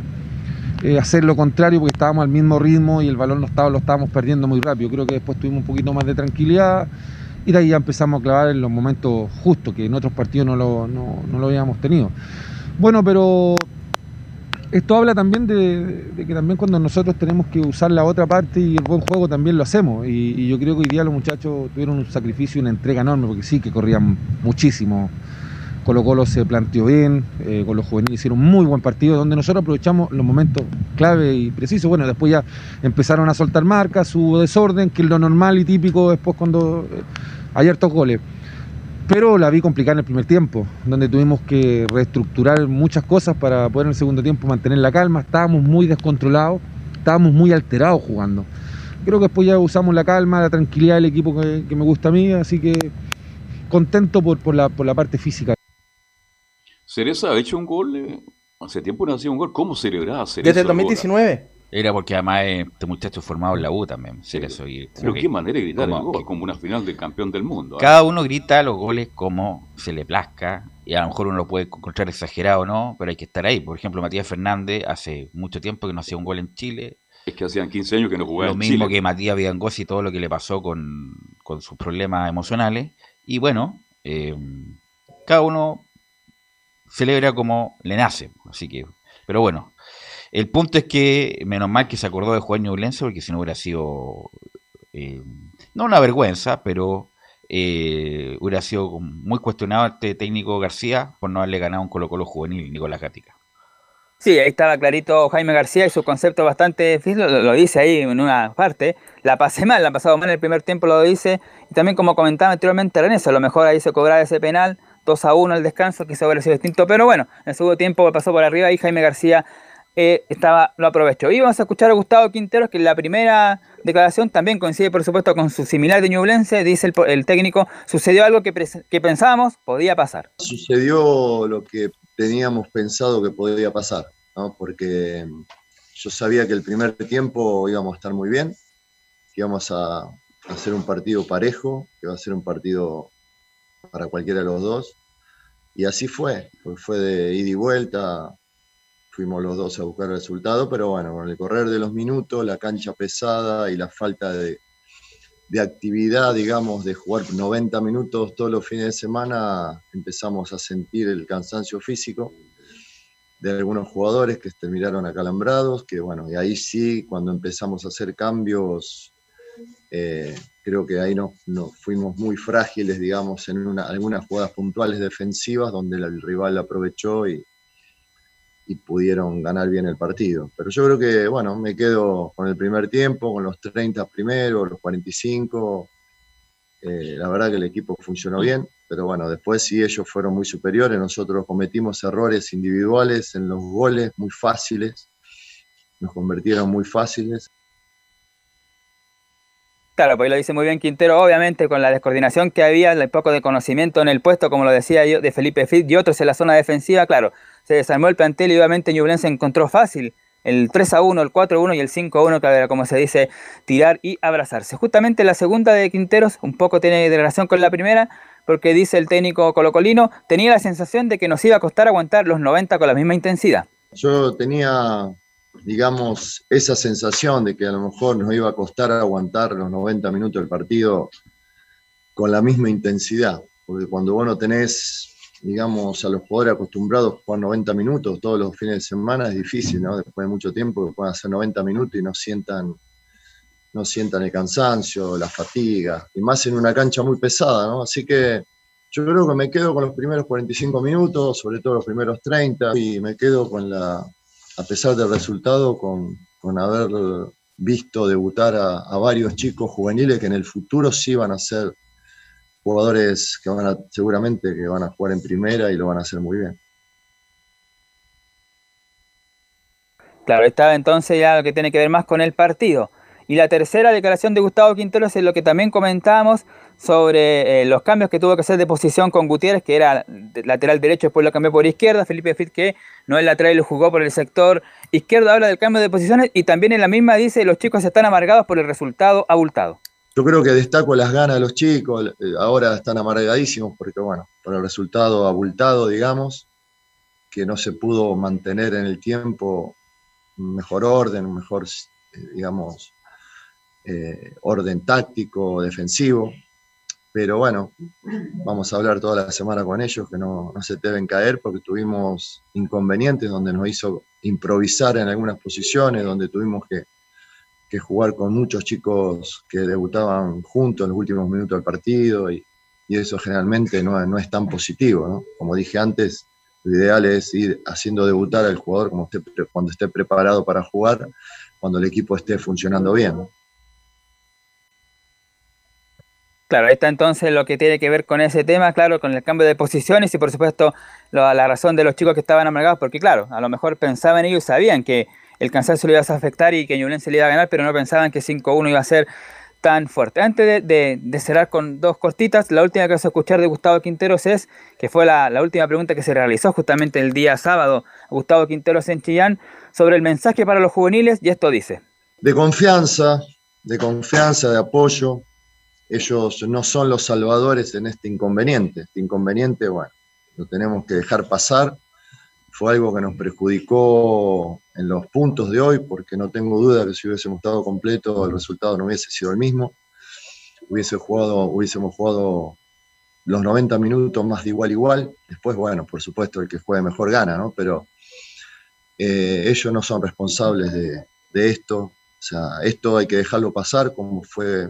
eh, hacer lo contrario porque estábamos al mismo ritmo y el balón no estaba, lo estábamos perdiendo muy rápido. Creo que después tuvimos un poquito más de tranquilidad y de ahí ya empezamos a clavar en los momentos justos, que en otros partidos no lo, no- no lo habíamos tenido. Bueno, pero esto habla también de, que también cuando nosotros tenemos que usar la otra parte y el buen juego también lo hacemos. Y, y yo creo que hoy día los muchachos tuvieron un sacrificio y una entrega enorme, porque sí que corrían muchísimo. Colo Colo se planteó bien, eh, con los juveniles hicieron un muy buen partido, donde nosotros aprovechamos los momentos clave y precisos. Bueno, después ya empezaron a soltar marcas, hubo desorden, que es lo normal y típico después cuando eh, hay hartos goles pero la vi complicada en el primer tiempo, donde tuvimos que reestructurar muchas cosas para poder en el segundo tiempo mantener la calma. Estábamos muy descontrolados, estábamos muy alterados jugando. Creo que después ya usamos la calma, la tranquilidad del equipo que, me gusta a mí, así que contento por la parte física. Cereza ha hecho un gol, eh, hace tiempo no hacía un gol. ¿Cómo celebraba Cereza? Desde el el gol? 2019. Era porque además este muchacho formado en la U también. Sí, y Pero que- qué manera de gritar como- el gol, que- como una final del campeón del mundo. ¿ah? Cada uno grita los goles como se le plazca. Y a lo mejor uno lo puede encontrar exagerado o no, pero hay que estar ahí. Por ejemplo, Matías Fernández hace mucho tiempo que no hacía un gol en Chile. Es que hacían 15 años que no jugaba Lo en mismo Chile. que Matías Vidangosi y todo lo que le pasó con, con sus problemas emocionales. Y bueno, eh, cada uno celebra como le nace. Así que, pero bueno, el punto es que menos mal que se acordó de jugar Ñublense porque si no hubiera sido, eh, no una vergüenza, pero eh, hubiera sido muy cuestionado este técnico García por no haberle ganado un Colo Colo juvenil Nicolás Gatica. Sí, ahí estaba clarito Jaime García y su concepto bastante lo, lo dice ahí en una parte. La pasé mal, la pasado mal en el primer tiempo, lo dice. Y también, como comentaba anteriormente René, a lo mejor ahí se cobraba ese penal, 2 a 1 al descanso, quizá hubiera sido distinto. Pero bueno, en el segundo tiempo pasó por arriba y Jaime García eh, estaba, lo aprovechó. Y vamos a escuchar a Gustavo Quinteros, que en la primera declaración también coincide, por supuesto, con su similar de Ñublense. Dice el, el técnico: sucedió algo que, que pensábamos podía pasar. sucedió lo que teníamos pensado que podía pasar, ¿no? porque yo sabía que el primer tiempo íbamos a estar muy bien, que íbamos a hacer un partido parejo, que iba a ser un partido para cualquiera de los dos, y así fue, fue de ida y vuelta, fuimos los dos a buscar el resultado, pero bueno, con el correr de los minutos, la cancha pesada y la falta de, de actividad, digamos, de jugar 90 minutos todos los fines de semana, empezamos a sentir el cansancio físico de algunos jugadores que terminaron acalambrados, que bueno, y ahí sí, cuando empezamos a hacer cambios, eh, creo que ahí nos, nos fuimos muy frágiles, digamos, en una- algunas jugadas puntuales defensivas donde el, rival aprovechó y, y pudieron ganar bien el partido. Pero yo creo que, bueno, me quedo con el primer tiempo, con los 30 primeros, los 45. Eh, la verdad que el equipo funcionó bien, pero bueno, después sí ellos fueron muy superiores, nosotros cometimos errores individuales en los goles muy fáciles, nos convirtieron muy fáciles. Claro, pues lo dice muy bien Quintero, obviamente con la descoordinación que había, el poco de conocimiento en el puesto, como lo decía yo, de Felipe Fit y otros en la zona defensiva, claro, se desarmó el plantel y obviamente Ñublense encontró fácil el 3 a 1, el 4 a 1 y el 5 a 1, que era como se dice, tirar y abrazarse. Justamente la segunda de Quinteros un poco tiene relación con la primera, porque dice el técnico colocolino, tenía la sensación de que nos iba a costar aguantar los 90 con la misma intensidad. Yo tenía, digamos, esa sensación de que a lo mejor nos iba a costar aguantar los 90 minutos del partido con la misma intensidad, porque cuando vos no tenés, digamos, a los jugadores acostumbrados a jugar 90 minutos todos los fines de semana, es difícil, ¿no? Después de mucho tiempo que puedan hacer 90 minutos y no sientan, no sientan el cansancio, la fatiga, y más en una cancha muy pesada, ¿no? Así que yo creo que me quedo con los primeros 45 minutos, sobre todo los primeros 30, y me quedo con la, a pesar del resultado, con, haber visto debutar a, a varios chicos juveniles que en el futuro sí van a ser jugadores que van a, seguramente que van a jugar en primera y lo van a hacer muy bien. Claro, estaba entonces ya lo que tiene que ver más con el partido. Y la tercera declaración de Gustavo Quinteros es lo que también comentábamos sobre eh, los cambios que tuvo que hacer de posición con Gutiérrez, que era lateral derecho, después lo cambió por izquierda. Felipe Fit, que no es lateral y lo jugó por el sector izquierdo, habla del cambio de posiciones y también en la misma dice los chicos están amargados por el resultado abultado. Yo creo que destaco las ganas de los chicos, eh, ahora están amargadísimos porque, bueno, por el resultado abultado, digamos, que no se pudo mantener en el tiempo un mejor orden, un mejor, eh, digamos, eh, orden táctico, defensivo. Pero bueno, vamos a hablar toda la semana con ellos, que no, se deben caer porque tuvimos inconvenientes donde nos hizo improvisar en algunas posiciones, donde tuvimos que, jugar con muchos chicos que debutaban juntos en los últimos minutos del partido y, eso generalmente no, es tan positivo. ¿no? Como dije antes, lo ideal es ir haciendo debutar al jugador cuando esté preparado para jugar, cuando el equipo esté funcionando bien. Claro, ahí está entonces lo que tiene que ver con ese tema, claro, con el cambio de posiciones y por supuesto la razón de los chicos que estaban amargados, porque claro, a lo mejor pensaban ellos, sabían que el cansancio le iba a afectar y que Ñublense le iba a ganar, pero no pensaban que 5-1 iba a ser tan fuerte. Antes de, cerrar con dos cortitas, la última que vamos a escuchar de Gustavo Quinteros es, que fue la, la última pregunta que se realizó justamente el día sábado a Gustavo Quinteros en Chillán, sobre el mensaje para los juveniles, y esto dice. de confianza, de confianza, de apoyo. Ellos no son los salvadores en este inconveniente. Este inconveniente, bueno, lo tenemos que dejar pasar. Fue algo que nos perjudicó en los puntos de hoy, porque no tengo duda que si hubiésemos estado completo, el resultado no hubiese sido el mismo. Hubiese jugado, hubiésemos jugado los 90 minutos más de igual igual. Después, bueno, por supuesto, el que juegue mejor gana, ¿no? Pero eh, ellos no son responsables de, esto. O sea, esto hay que dejarlo pasar como fue,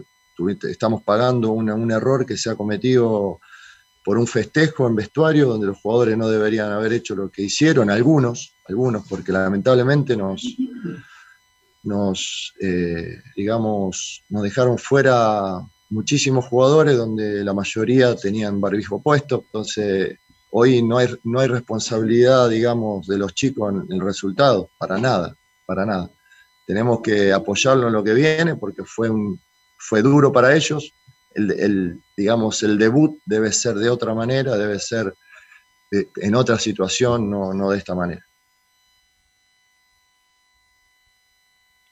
estamos pagando un error que se ha cometido por un festejo en vestuario donde los jugadores no deberían haber hecho lo que hicieron, algunos, algunos, porque lamentablemente nos, nos eh, digamos, nos dejaron fuera muchísimos jugadores donde la mayoría tenían barbijo puesto, entonces hoy no hay, no hay responsabilidad, digamos, de los chicos en el resultado, para nada, para nada. Tenemos que apoyarlo en lo que viene porque fue, un, fue duro para ellos. El, digamos, el debut debe ser de otra manera, debe ser de- en otra situación, no, no de esta manera.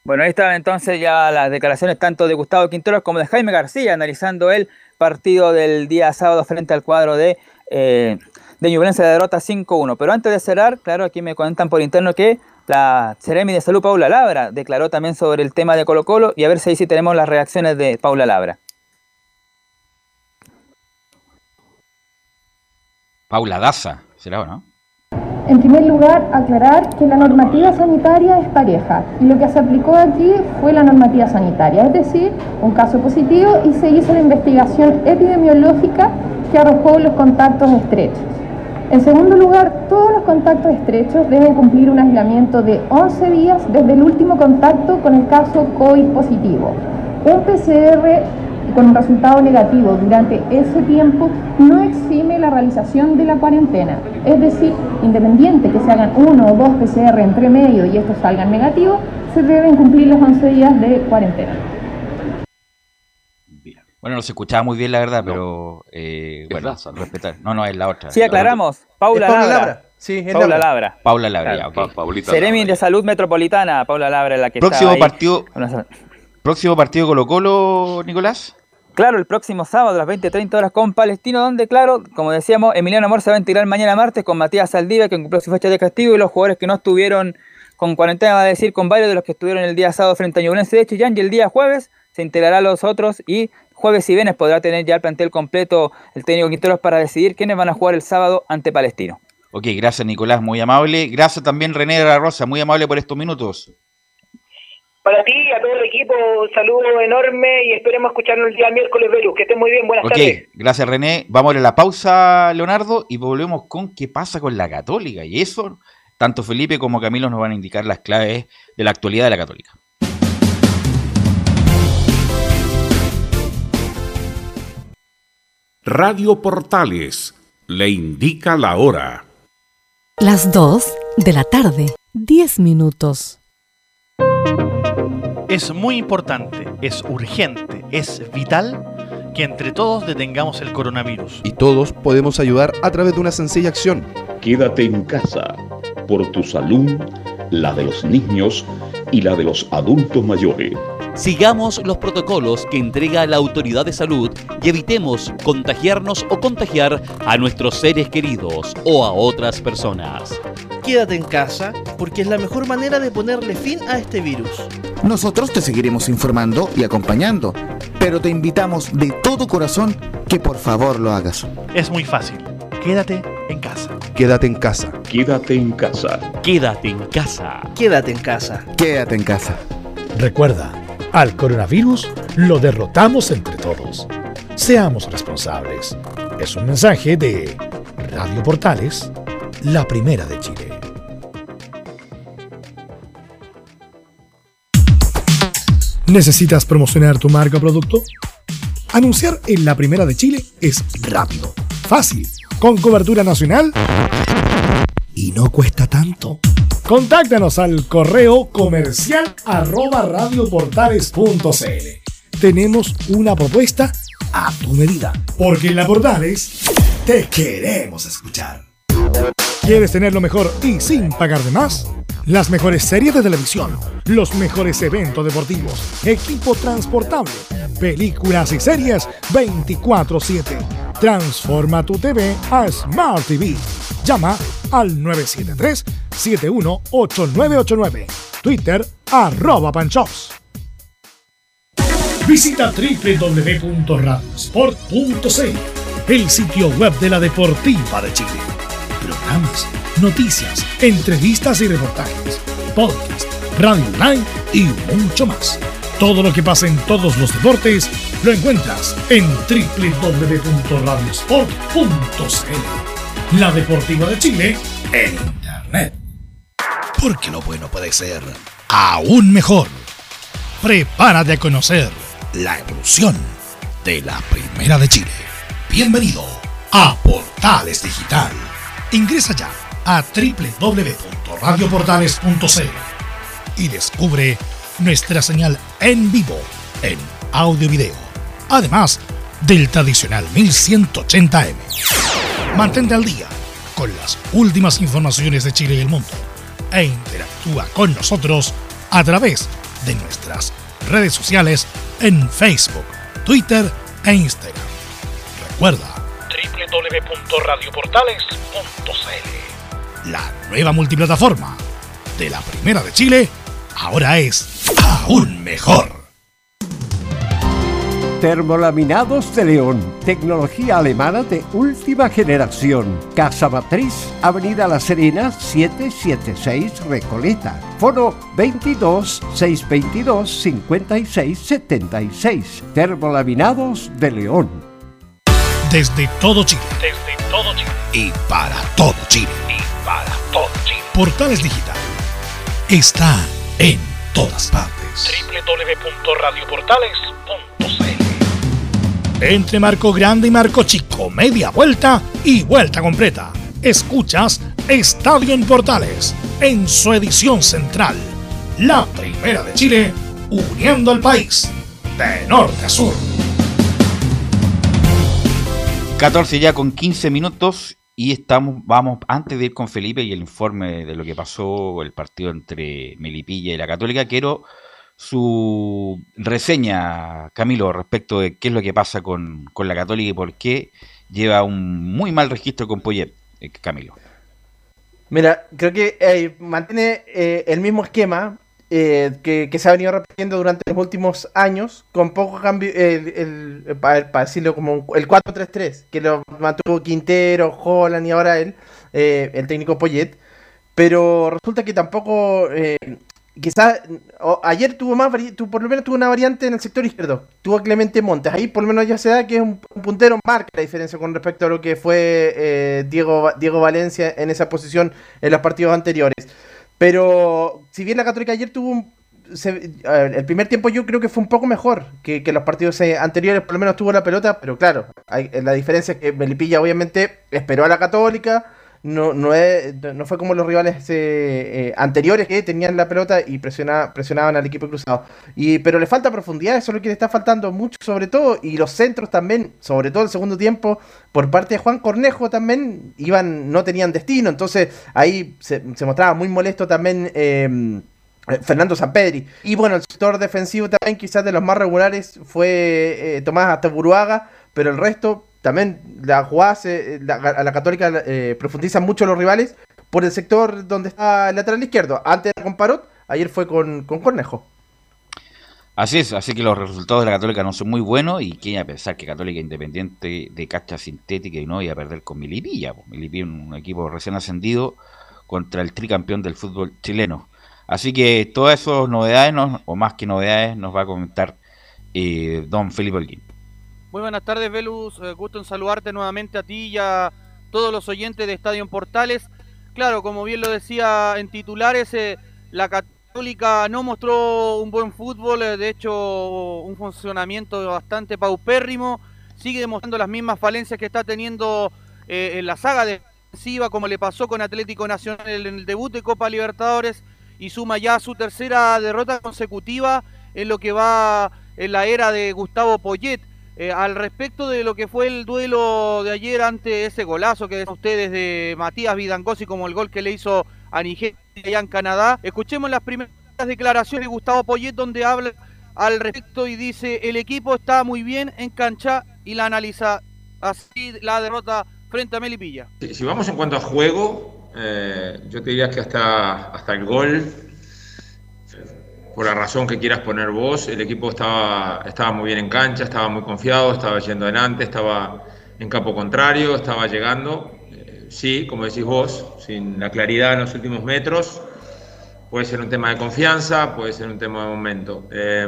Bueno, ahí estaban entonces ya las declaraciones tanto de Gustavo Quinteros como de Jaime García, analizando el partido del día sábado frente al cuadro de, eh, de Ñublense de derrota 5-1. Pero antes de cerrar, claro, aquí me comentan por interno que la Ceremi de Salud, Paula Labra, declaró también sobre el tema de Colo Colo y a ver si ahí sí tenemos las reacciones de Paula Labra. Paula Daza, ¿será o no? En primer lugar, aclarar que la normativa sanitaria es pareja y lo que se aplicó aquí fue la normativa sanitaria, es decir, un caso positivo y se hizo la investigación epidemiológica que arrojó los contactos estrechos. En segundo lugar, todos los contactos estrechos deben cumplir un aislamiento de 11 días desde el último contacto con el caso COVID positivo. Un PCR con un resultado negativo durante ese tiempo no exime la realización de la cuarentena. Es decir, independiente que se hagan uno o dos PCR entre medio y estos salgan negativos, se deben cumplir los 11 días de cuarentena. Bueno, no se escuchaba muy bien, la verdad, pero eh, bueno, respetar. No, no, es la otra. Sí, aclaramos. Paula, Paula Labra. Labra. Sí, es Paula Labra. Labra. Paula Labra, Claro. ya, ok. Paulita Ceremi de Salud Metropolitana, Paula Labra, es la que Próximo está ahí. partido, próximo partido Colo Colo, Nicolás. Claro, el próximo sábado a las 20.30 horas con Palestino, donde, claro, como decíamos, Emiliano Amor se va a integrar mañana martes con Matías Saldivia, que cumplió su fecha de castigo, y los jugadores que no estuvieron con cuarentena, va a decir, con varios de los que estuvieron el día sábado frente a Ñublense de Chillán, y el día jueves se integrará a los otros, y jueves y viernes podrá tener ya el plantel completo el técnico Quinteros para decidir quiénes van a jugar el sábado ante Palestino. Ok, gracias Nicolás, muy amable. Gracias también René de la Rosa, muy amable por estos minutos. Para ti y a todo el equipo, un saludo enorme y esperemos escucharnos el día miércoles, Velus. Que estén muy bien, buenas Ok, tardes. gracias René. Vamos a la pausa, Leonardo, y volvemos con qué pasa con la Católica. Y eso, tanto Felipe como Camilo nos van a indicar las claves de la actualidad de la Católica. Radio Portales le indica la hora. Las 2 de la tarde, 10 minutos. Es muy importante, es urgente, es vital que entre todos detengamos el coronavirus. Y todos podemos ayudar a través de una sencilla acción. Quédate en casa por tu salud, la de los niños y la de los adultos mayores. Sigamos los protocolos que entrega la autoridad de salud y evitemos contagiarnos o contagiar a nuestros seres queridos o a otras personas. Quédate en casa porque es la mejor manera de ponerle fin a este virus. Nosotros te seguiremos informando y acompañando, pero te invitamos de todo corazón que por favor lo hagas. Es muy fácil. Quédate en casa. Quédate en casa. Quédate en casa. Quédate en casa. Quédate en casa. Quédate en casa. Recuerda, al coronavirus lo derrotamos entre todos. Seamos responsables. Es un mensaje de Radio Portales, la primera de Chile. ¿Necesitas promocionar tu marca o producto? Anunciar en la primera de Chile es rápido, fácil, con cobertura nacional y no cuesta tanto. Contáctanos al correo comercial arroba tenemos una propuesta a tu medida. Porque en la Portales te queremos escuchar. ¿Quieres tener lo mejor y sin pagar de más? Las mejores series de televisión, los mejores eventos deportivos, equipo transportable, películas y series 24/7. Transforma tu TV a Smart TV. Llama al 973-718989. Twitter arroba panchops. Visita www.radiosport.cl, el sitio web de la Deportiva de Chile. Programas, noticias, entrevistas y reportajes, podcast, radio online y mucho más. Todo lo que pasa en todos los deportes lo encuentras en www.radiosport.cl. La Deportiva de Chile en Internet. Porque lo bueno puede ser aún mejor. Prepárate a conocer la evolución de la Primera de Chile. Bienvenido a Portales Digital. Ingresa ya a www.radioportales.cl y descubre nuestra señal en vivo en audio y video, además del tradicional 1180m. Mantente al día con las últimas informaciones de Chile y el mundo e interactúa con nosotros a través de nuestras redes sociales en Facebook, Twitter e Instagram. Recuerda www.radioportales.cl La nueva multiplataforma de la Primera de Chile ahora es aún mejor. Termolaminados de León, tecnología alemana de última generación. Casa Matriz, Avenida La Serena, 776 Recoleta. Foro 22 622 56 76. Termolaminados de León. Desde todo Chile. Desde todo Chile. Y para todo Chile. Y para todo Chile. Portales Digital está en todas partes. www.radioportales.cl Entre marco grande y marco chico, media vuelta y vuelta completa. Escuchas Estadio en Portales en su edición central. La primera de Chile, uniendo al país de norte a sur. 14 ya con 15 minutos y estamos, vamos, antes de ir con Felipe y el informe de lo que pasó el partido entre Melipilla y la Católica, quiero su reseña, Camilo, respecto de qué es lo que pasa con, con la Católica y por qué lleva un muy mal registro con Poyet, eh, Camilo. Mira, creo que eh, mantiene eh, el mismo esquema eh, que, se ha venido repitiendo durante los últimos años, con poco cambio, el, el- para, decirlo como el 4-3-3, que lo mantuvo Quintero, Holland y ahora él, eh, el técnico Poyet. Pero resulta que tampoco, eh, quizás, ayer tuvo más, tu- por lo menos tuvo una variante en el sector izquierdo, tuvo Clemente Montes, ahí por lo menos ya se da que es un, un puntero, marca la diferencia con respecto a lo que fue eh, Diego, Diego Valencia en esa posición en los partidos anteriores. Pero si bien la Católica ayer tuvo un, se- ver, el primer tiempo yo creo que fue un poco mejor que, que los partidos eh, anteriores, por lo menos tuvo la pelota, pero claro, hay, la diferencia es que Melipilla obviamente esperó a la Católica, no, no, es- no fue como los rivales eh, eh, anteriores que tenían la pelota y presiona- presionaban al equipo cruzado. Y, pero le falta profundidad, eso es lo que le está faltando mucho sobre todo, y los centros también, sobre todo el segundo tiempo, por parte de Juan Cornejo también, iban, no tenían destino, entonces ahí se, mostraba muy molesto también. eh, Fernando Sampedri. Y bueno, el sector defensivo también quizás de los más regulares fue eh, Tomás Ataburuaga, pero el resto también la jugada se- la- a la católica eh, profundizan mucho los rivales por el sector donde está el lateral izquierdo. Antes era con Parot, ayer fue con, con Cornejo. Así es, así que los resultados de la Católica no son muy buenos y quién a pensar que Católica Independiente de cancha sintética y no iba a perder con Milipilla. po. Milipilla un equipo recién ascendido contra el tricampeón del fútbol chileno. Así que todas esas novedades, o más que novedades, nos va a comentar eh, don Felipe Holguín. Muy buenas tardes, Velus. Eh, gusto en saludarte nuevamente a ti y a todos los oyentes de Estadio en Portales. Claro, como bien lo decía en titulares, eh, la Católica no mostró un buen fútbol, eh, de hecho, un funcionamiento bastante paupérrimo. Sigue demostrando las mismas falencias que está teniendo en la saga defensiva, como le pasó con Atlético Nacional en el debut de Copa Libertadores, y suma ya su tercera derrota consecutiva en lo que va en la era de Gustavo Poyet. Eh, al respecto de lo que fue el duelo de ayer ante ese golazo que ven ustedes de Matías Vidangosi como el gol que le hizo a Nigeria allá en Canadá, escuchemos las primeras declaraciones de Gustavo Poyet donde habla al respecto y dice el equipo está muy bien en cancha y la analiza así la derrota frente a Melipilla. Si, si vamos en cuanto a juego, eh, yo te diría que hasta, hasta el gol por la razón que quieras poner vos, el equipo estaba, estaba muy bien en cancha, estaba muy confiado, estaba yendo adelante, estaba en campo contrario, estaba llegando. Eh, sí, como decís vos, sin la claridad en los últimos metros, puede ser un tema de confianza, puede ser un tema de momento. Eh,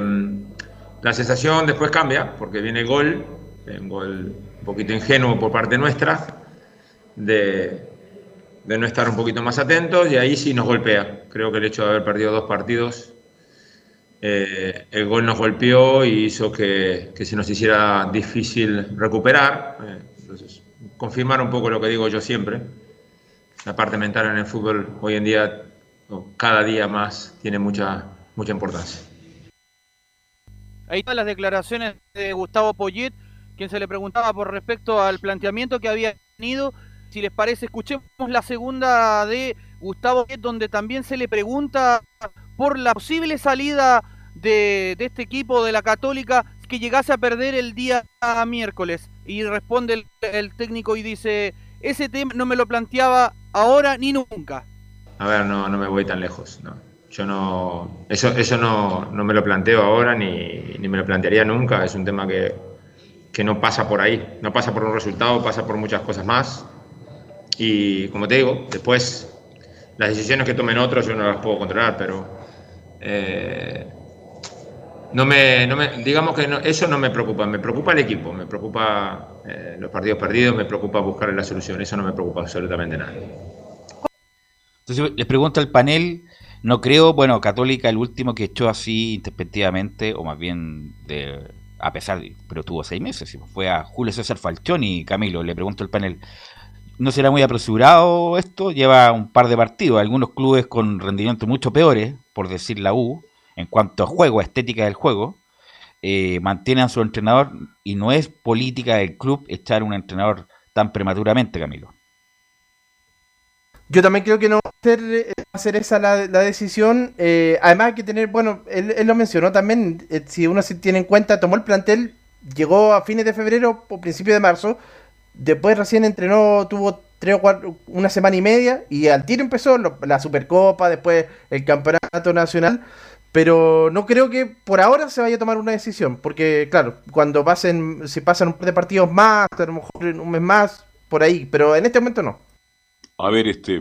la sensación después cambia, porque viene el gol, un gol un poquito ingenuo por parte nuestra, de, de no estar un poquito más atentos, y ahí sí nos golpea. Creo que el hecho de haber perdido dos partidos eh, el gol nos golpeó y hizo que, que, se nos hiciera difícil recuperar. Eh, entonces, confirmar un poco lo que digo yo siempre. La parte mental en el fútbol hoy en día, cada día más, tiene mucha, mucha importancia. Ahí están las declaraciones de Gustavo Poyet, quien se le preguntaba por respecto al planteamiento que había tenido. Si les parece, escuchemos la segunda de Gustavo Poyet, donde también se le pregunta por la posible salida de, de, este equipo de la Católica que llegase a perder el día miércoles. Y responde el, el, técnico y dice, ese tema no me lo planteaba ahora ni nunca. A ver, no, no me voy tan lejos. No. Yo no, eso, eso no, no me lo planteo ahora ni, ni, me lo plantearía nunca. Es un tema que, que no pasa por ahí. No pasa por un resultado, pasa por muchas cosas más. Y como te digo, después las decisiones que tomen otros yo no las puedo controlar, pero eh, no me, digamos que no, eso no me preocupa, me preocupa el equipo, me preocupa eh, los partidos perdidos, me preocupa buscar la solución, eso no me preocupa absolutamente nada. Entonces les pregunto al panel, no creo, bueno, Católica el último que echó así introspectivamente, o más bien a pesar, de, pero tuvo seis meses, fue a Julio César Falcioni, Camilo, le pregunto al panel, ¿no será muy apresurado esto? Lleva un par de partidos, algunos clubes con rendimientos mucho peores, por decir la U, en cuanto a juego, estética del juego, eh, a su entrenador y no es política del club echar un entrenador tan prematuramente, Camilo. Yo también creo que no va a ser, eh, esa la, la decisión. Eh, además hay que tener, bueno, él, él lo mencionó también, eh, si uno se tiene en cuenta, tomó el plantel, llegó a fines de febrero o principio de marzo, después recién entrenó, tuvo tres o una semana y media, y al tiro empezó la Supercopa, después el Campeonato Nacional. Pero no creo que por ahora se vaya a tomar una decisión, porque claro, cuando pasen, si pasan un par de partidos más, a lo mejor un mes más, por ahí, pero en este momento no. A ver, este,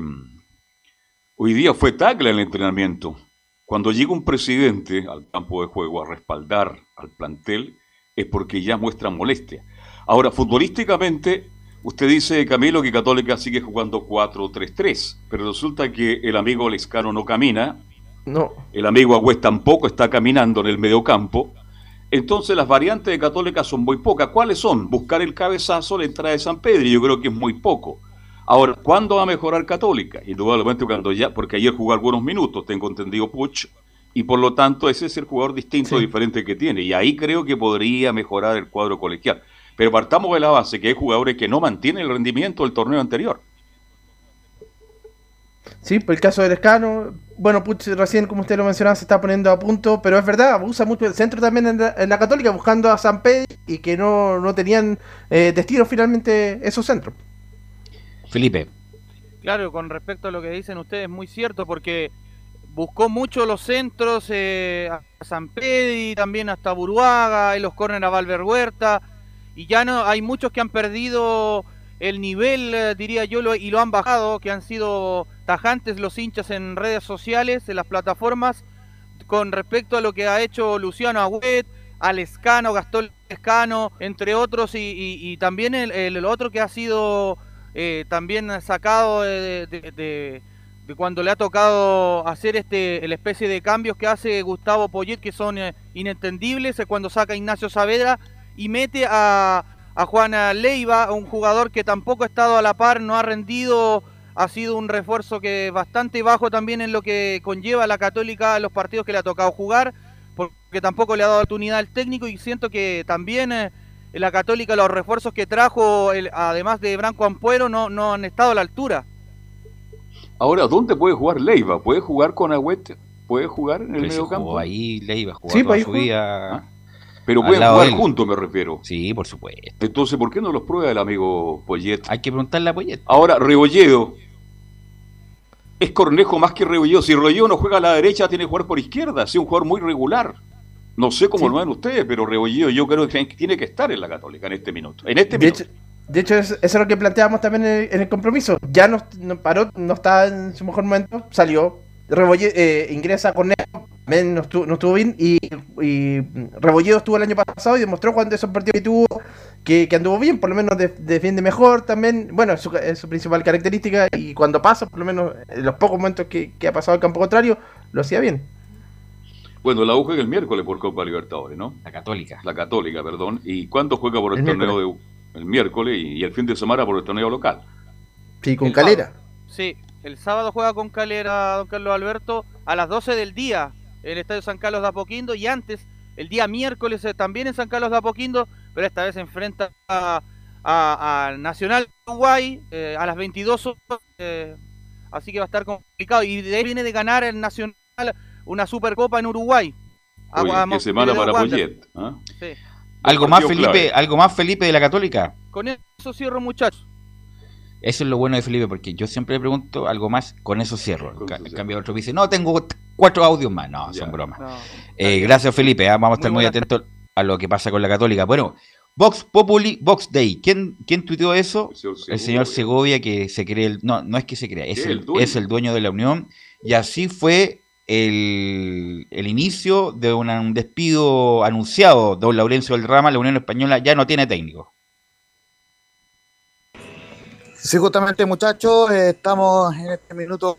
hoy día fue tackle el entrenamiento. Cuando llega un presidente al campo de juego a respaldar al plantel, es porque ya muestra molestia. Ahora, futbolísticamente, usted dice, Camilo, que Católica sigue jugando 4-3-3, pero resulta que el amigo Lescano no camina, no. El amigo Agüez tampoco está caminando en el mediocampo. Entonces las variantes de Católica son muy pocas. ¿Cuáles son? Buscar el cabezazo, la entrada de San Pedro. Y yo creo que es muy poco. Ahora, ¿cuándo va a mejorar Católica? Indudablemente cuando ya, porque ayer jugó algunos minutos, tengo entendido Puch, y por lo tanto ese es el jugador distinto, sí. diferente que tiene. Y ahí creo que podría mejorar el cuadro colegial. Pero partamos de la base que hay jugadores que no mantienen el rendimiento del torneo anterior. Sí, por el caso del Escano, bueno, Puch recién, como usted lo mencionaba, se está poniendo a punto, pero es verdad, usa mucho el centro también en la, en la Católica, buscando a San Pedro y que no, no tenían eh, destino finalmente esos centros. Felipe. Claro, con respecto a lo que dicen ustedes, muy cierto, porque buscó mucho los centros eh, a San Pedro y también hasta Buruaga, y los corren a Valver Huerta, y ya no hay muchos que han perdido el nivel, eh, diría yo, y lo han bajado, que han sido tajantes los hinchas en redes sociales, en las plataformas, con respecto a lo que ha hecho Luciano Agüet, Alescano, Gastón Escano, entre otros, y, también el, otro que ha sido eh, también sacado de, cuando le ha tocado hacer este la especie de cambios que hace Gustavo Poyet, que son eh, inentendibles, es cuando saca Ignacio Saavedra y mete a a Juana Leiva, un jugador que tampoco ha estado a la par, no ha rendido, ha sido un refuerzo que bastante bajo también en lo que conlleva la Católica en los partidos que le ha tocado jugar. porque tampoco le ha dado oportunidad al técnico y siento que también eh, la Católica, los refuerzos que trajo, el- además de Branco Ampuero, no, no han estado a la altura. Ahora, ¿dónde puede jugar Leiva? ¿Puede jugar con Agüete? ¿Puede jugar en el medio campo? ahí Leiva, jugó Sí, toda pues su vida Pero pueden jugar juntos, me refiero. Sí, por supuesto. Entonces, ¿por qué no los prueba el amigo Poyet? Hay que preguntarle a Poyet. Ahora, Rebolledo. Es Cornejo más que Rebolledo. Si Rebolledo no juega a la derecha, tiene que jugar por izquierda. Es un jugador muy regular. No sé cómo lo ven ustedes, pero Rebolledo yo creo que tiene que estar en la Católica en este minuto. En este De minuto. hecho, de hecho es- eso es lo que planteábamos también en el, en el compromiso. Ya no, no paró, no está en su mejor momento, salió. Rebolle, eh, ingresa con también no estuvo, no estuvo bien. Y, y Rebolledo estuvo el año pasado y demostró cuando esos partidos que tuvo que, que anduvo bien, por lo menos de- defiende mejor también. Bueno, es su, es su principal característica. Y cuando pasa, por lo menos en los pocos momentos que, que ha pasado al campo contrario, lo hacía bien. Bueno, la U juega el miércoles por Copa Libertadores, ¿no? La Católica. La Católica, perdón. ¿Y cuándo juega por el, El torneo de U? El miércoles y, y el fin de semana por el torneo local. Sí, con El Calera. Sí, el sábado juega con Calera don Carlos Alberto a las 12 del día el Estadio San Carlos de Apoquindo y antes, el día miércoles eh, también en San Carlos de Apoquindo, pero esta vez se enfrenta a, a- a Nacional Uruguay eh, a las 22 horas, eh, así que va a estar complicado y de ahí viene de ganar el Nacional una Supercopa en Uruguay. A- Oye, a qué semana Montevideo para Wanderers. Poyet. ¿ah? Sí. Algo más, Felipe, clave. algo más, Felipe, de la Católica. Con eso cierro, muchachos. Eso es lo bueno de Felipe, porque yo siempre le pregunto algo más, con eso cierro. En ca- en cambio, otro dice, no, tengo cuatro audios más. No, son bromas. Eh, gracias, Felipe. ah, Vamos a estar muy, atentos a lo que pasa con la Católica. Bueno, Vox Populi, Vox Day. ¿Quién, quién tuiteó eso? El señor Segovia, que se cree. El, no, no es que se crea, es, Es el, el dueño. es el dueño de la Unión. Y así fue el, el inicio de una- un despido anunciado. Don Laurencio del Rama, la Unión Española ya no tiene técnico. Sí, justamente muchachos, eh, estamos en este minuto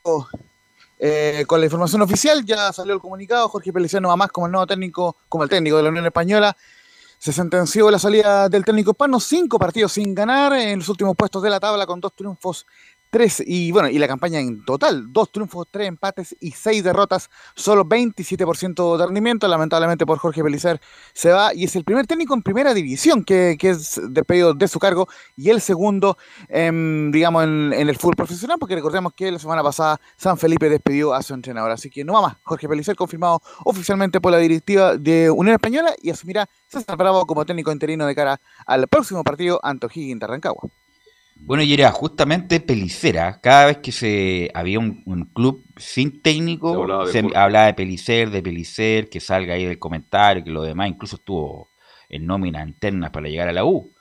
eh, con la información oficial, ya salió el comunicado, Jorge Peliciano va más como el nuevo técnico, como el técnico de la Unión Española, se sentenció la salida del técnico hispano, cinco partidos sin ganar en los últimos puestos de la tabla con dos triunfos, tres y bueno, y la campaña en total, dos triunfos, tres empates y seis derrotas, solo 27% de rendimiento, lamentablemente por Jorge Pelicer se va y es el primer técnico en primera división que, que es despedido de su cargo y el segundo, em, digamos, en, el fútbol profesional, porque recordemos que la semana pasada San Felipe despidió a su entrenador, así que no va más, Jorge Pelicer confirmado oficialmente por la directiva de Unión Española y asumirá César Bravo como técnico interino de cara al próximo partido ante O'Higgins de Rancagua. Bueno, y era justamente Pelicera. Cada vez que se había un, un club sin técnico, Se hablaba de se hablaba de Pelicer, de Pelicer, que salga ahí del comentario, que lo demás incluso estuvo en nóminas internas para llegar a la U.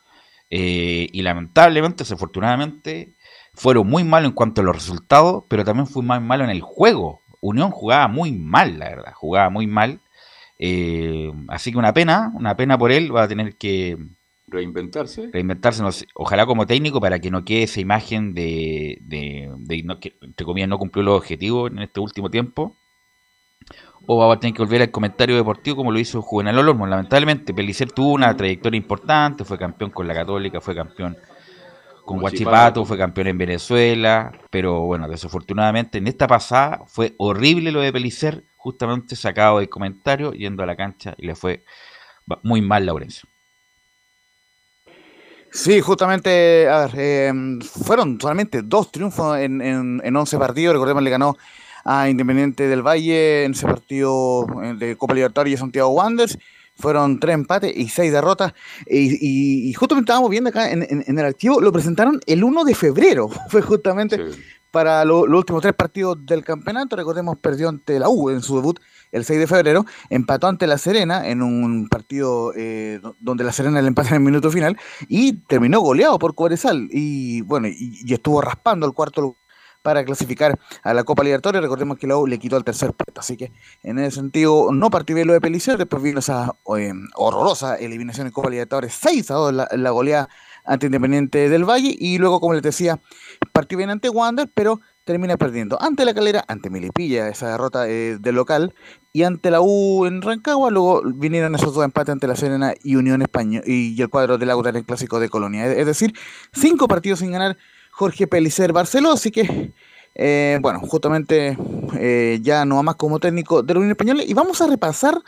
Eh, y lamentablemente, desafortunadamente, fueron muy malos en cuanto a los resultados, pero también fue más malo en el juego. Unión jugaba muy mal, la verdad, jugaba muy mal. Eh, así que una pena, una pena por él, va a tener que Reinventarse. reinventarse, no sé, ojalá como técnico para que no quede esa imagen de, de, de no, que entre comillas no cumplió los objetivos en este último tiempo. O va a tener que volver al comentario deportivo como lo hizo Juvenal Olormo. Lamentablemente, Pelicer tuvo una trayectoria importante, fue campeón con la Católica, fue campeón con. Guachipato, fue campeón en Venezuela, pero bueno, desafortunadamente en esta pasada fue horrible lo de Pelicer, justamente sacado del comentario, yendo a la cancha y le fue muy mal Laurencio. Sí, justamente, a ver, eh, fueron solamente dos triunfos en, en, en 11 partidos. Recordemos, le ganó a Independiente del Valle en ese partido eh, de Copa Libertadores y Santiago Wanderers. Fueron tres empates y seis derrotas. Y, y- y justamente estábamos viendo acá en, en- el archivo, lo presentaron el 1 de febrero. Fue justamente para lo- los últimos tres partidos del campeonato. Recordemos, perdió ante la U en su debut el 6 de febrero. Empató ante La Serena en un partido eh, do- donde La Serena le empata en el minuto final. Y terminó goleado por Cobresal. Y bueno, y, estuvo raspando el cuarto lugar para clasificar a la Copa Libertadores. Recordemos que la U le quitó el tercer puesto. Así que en ese sentido no partió bien lo de Pelicer. Después vino esa eh, horrorosa eliminación en Copa Libertadores. 6 a 2 la, la goleada ante Independiente del Valle. Y luego, como les decía, partió bien ante Wander, pero termina perdiendo ante la calera, ante Milipilla, esa derrota eh, del local, y ante la U en Rancagua, luego vinieron esos dos empates ante la Serena y Unión Española y el cuadro de Lautaro en el clásico de Colonia. Es, es decir, cinco partidos sin ganar Jorge Pelicer Barceló, así que eh, bueno, justamente eh, ya no va más como técnico de la Unión Española y vamos a repasar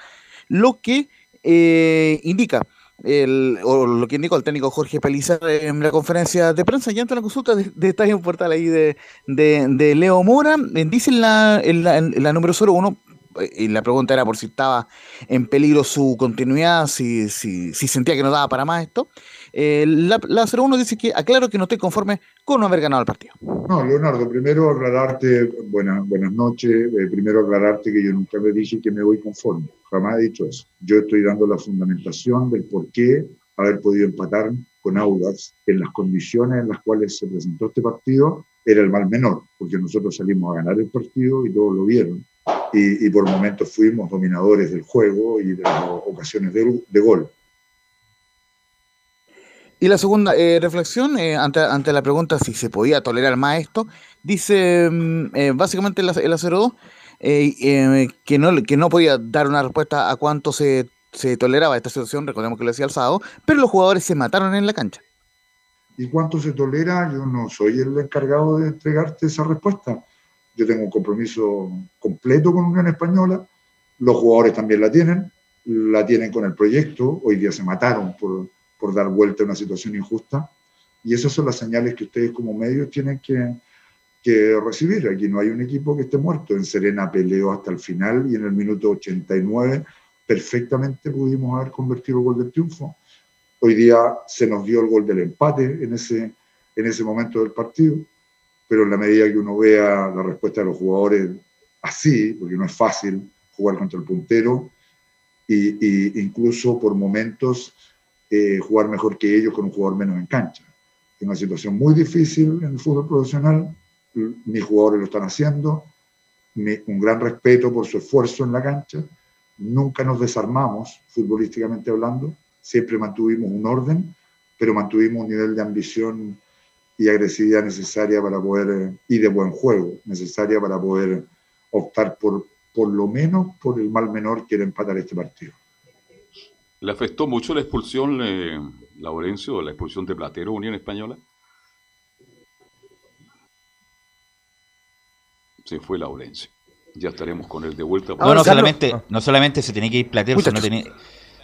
lo que eh, indica el, o lo que indicó el técnico Jorge Pelizar en la conferencia de prensa y ante la consulta de, de Estadio Portal ahí de, de, de Leo Mora, eh, dice en la, en la, en la número 01, eh, y la pregunta era por si estaba en peligro su continuidad, si, si, si sentía que no daba para más esto. Eh, la, la 01 dice que aclaro que no estoy conforme con no haber ganado el partido. No, Leonardo, primero aclararte, buenas, buenas noches, eh, primero aclararte que yo nunca me dije que me voy conforme, jamás he dicho eso. Yo estoy dando la fundamentación del por qué haber podido empatar con Audax en las condiciones en las cuales se presentó este partido era el mal menor, porque nosotros salimos a ganar el partido y todos lo vieron. Y, y por momentos fuimos dominadores del juego y de las ocasiones de, de gol. Y la segunda eh, reflexión, eh, ante, ante la pregunta si se podía tolerar más esto, dice mm, eh, básicamente el, el 02 eh, eh, que, no, que no podía dar una respuesta a cuánto se, se toleraba esta situación, recordemos que lo decía el sábado, pero los jugadores se mataron en la cancha. ¿Y cuánto se tolera? Yo no soy el encargado de entregarte esa respuesta. Yo tengo un compromiso completo con Unión Española, los jugadores también la tienen, la tienen con el proyecto, hoy día se mataron por, por dar vuelta a una situación injusta, y esas son las señales que ustedes como medios tienen que, que recibir. Aquí no hay un equipo que esté muerto. En Serena peleó hasta el final y en el minuto 89 perfectamente pudimos haber convertido el gol del triunfo. Hoy día se nos dio el gol del empate en ese, en ese momento del partido, pero en la medida que uno vea la respuesta de los jugadores así, porque no es fácil jugar contra el puntero, y incluso por momentos eh, jugar mejor que ellos con un jugador menos en cancha. Es una situación muy difícil en el fútbol profesional, mis jugadores lo están haciendo, mi, un gran respeto por su esfuerzo en la cancha, nunca nos desarmamos futbolísticamente hablando, siempre mantuvimos un orden, pero mantuvimos un nivel de ambición y agresividad necesaria para poder, y de buen juego, necesaria para poder optar por, por lo menos, por el mal menor que era empatar este partido. ¿Le afectó mucho la expulsión, eh, Laurencio, la expulsión de Platero, Unión Española? Se fue Laurencio. Ya estaremos con él de vuelta. No, no solamente, no solamente se tiene que ir Platero, sino tiene,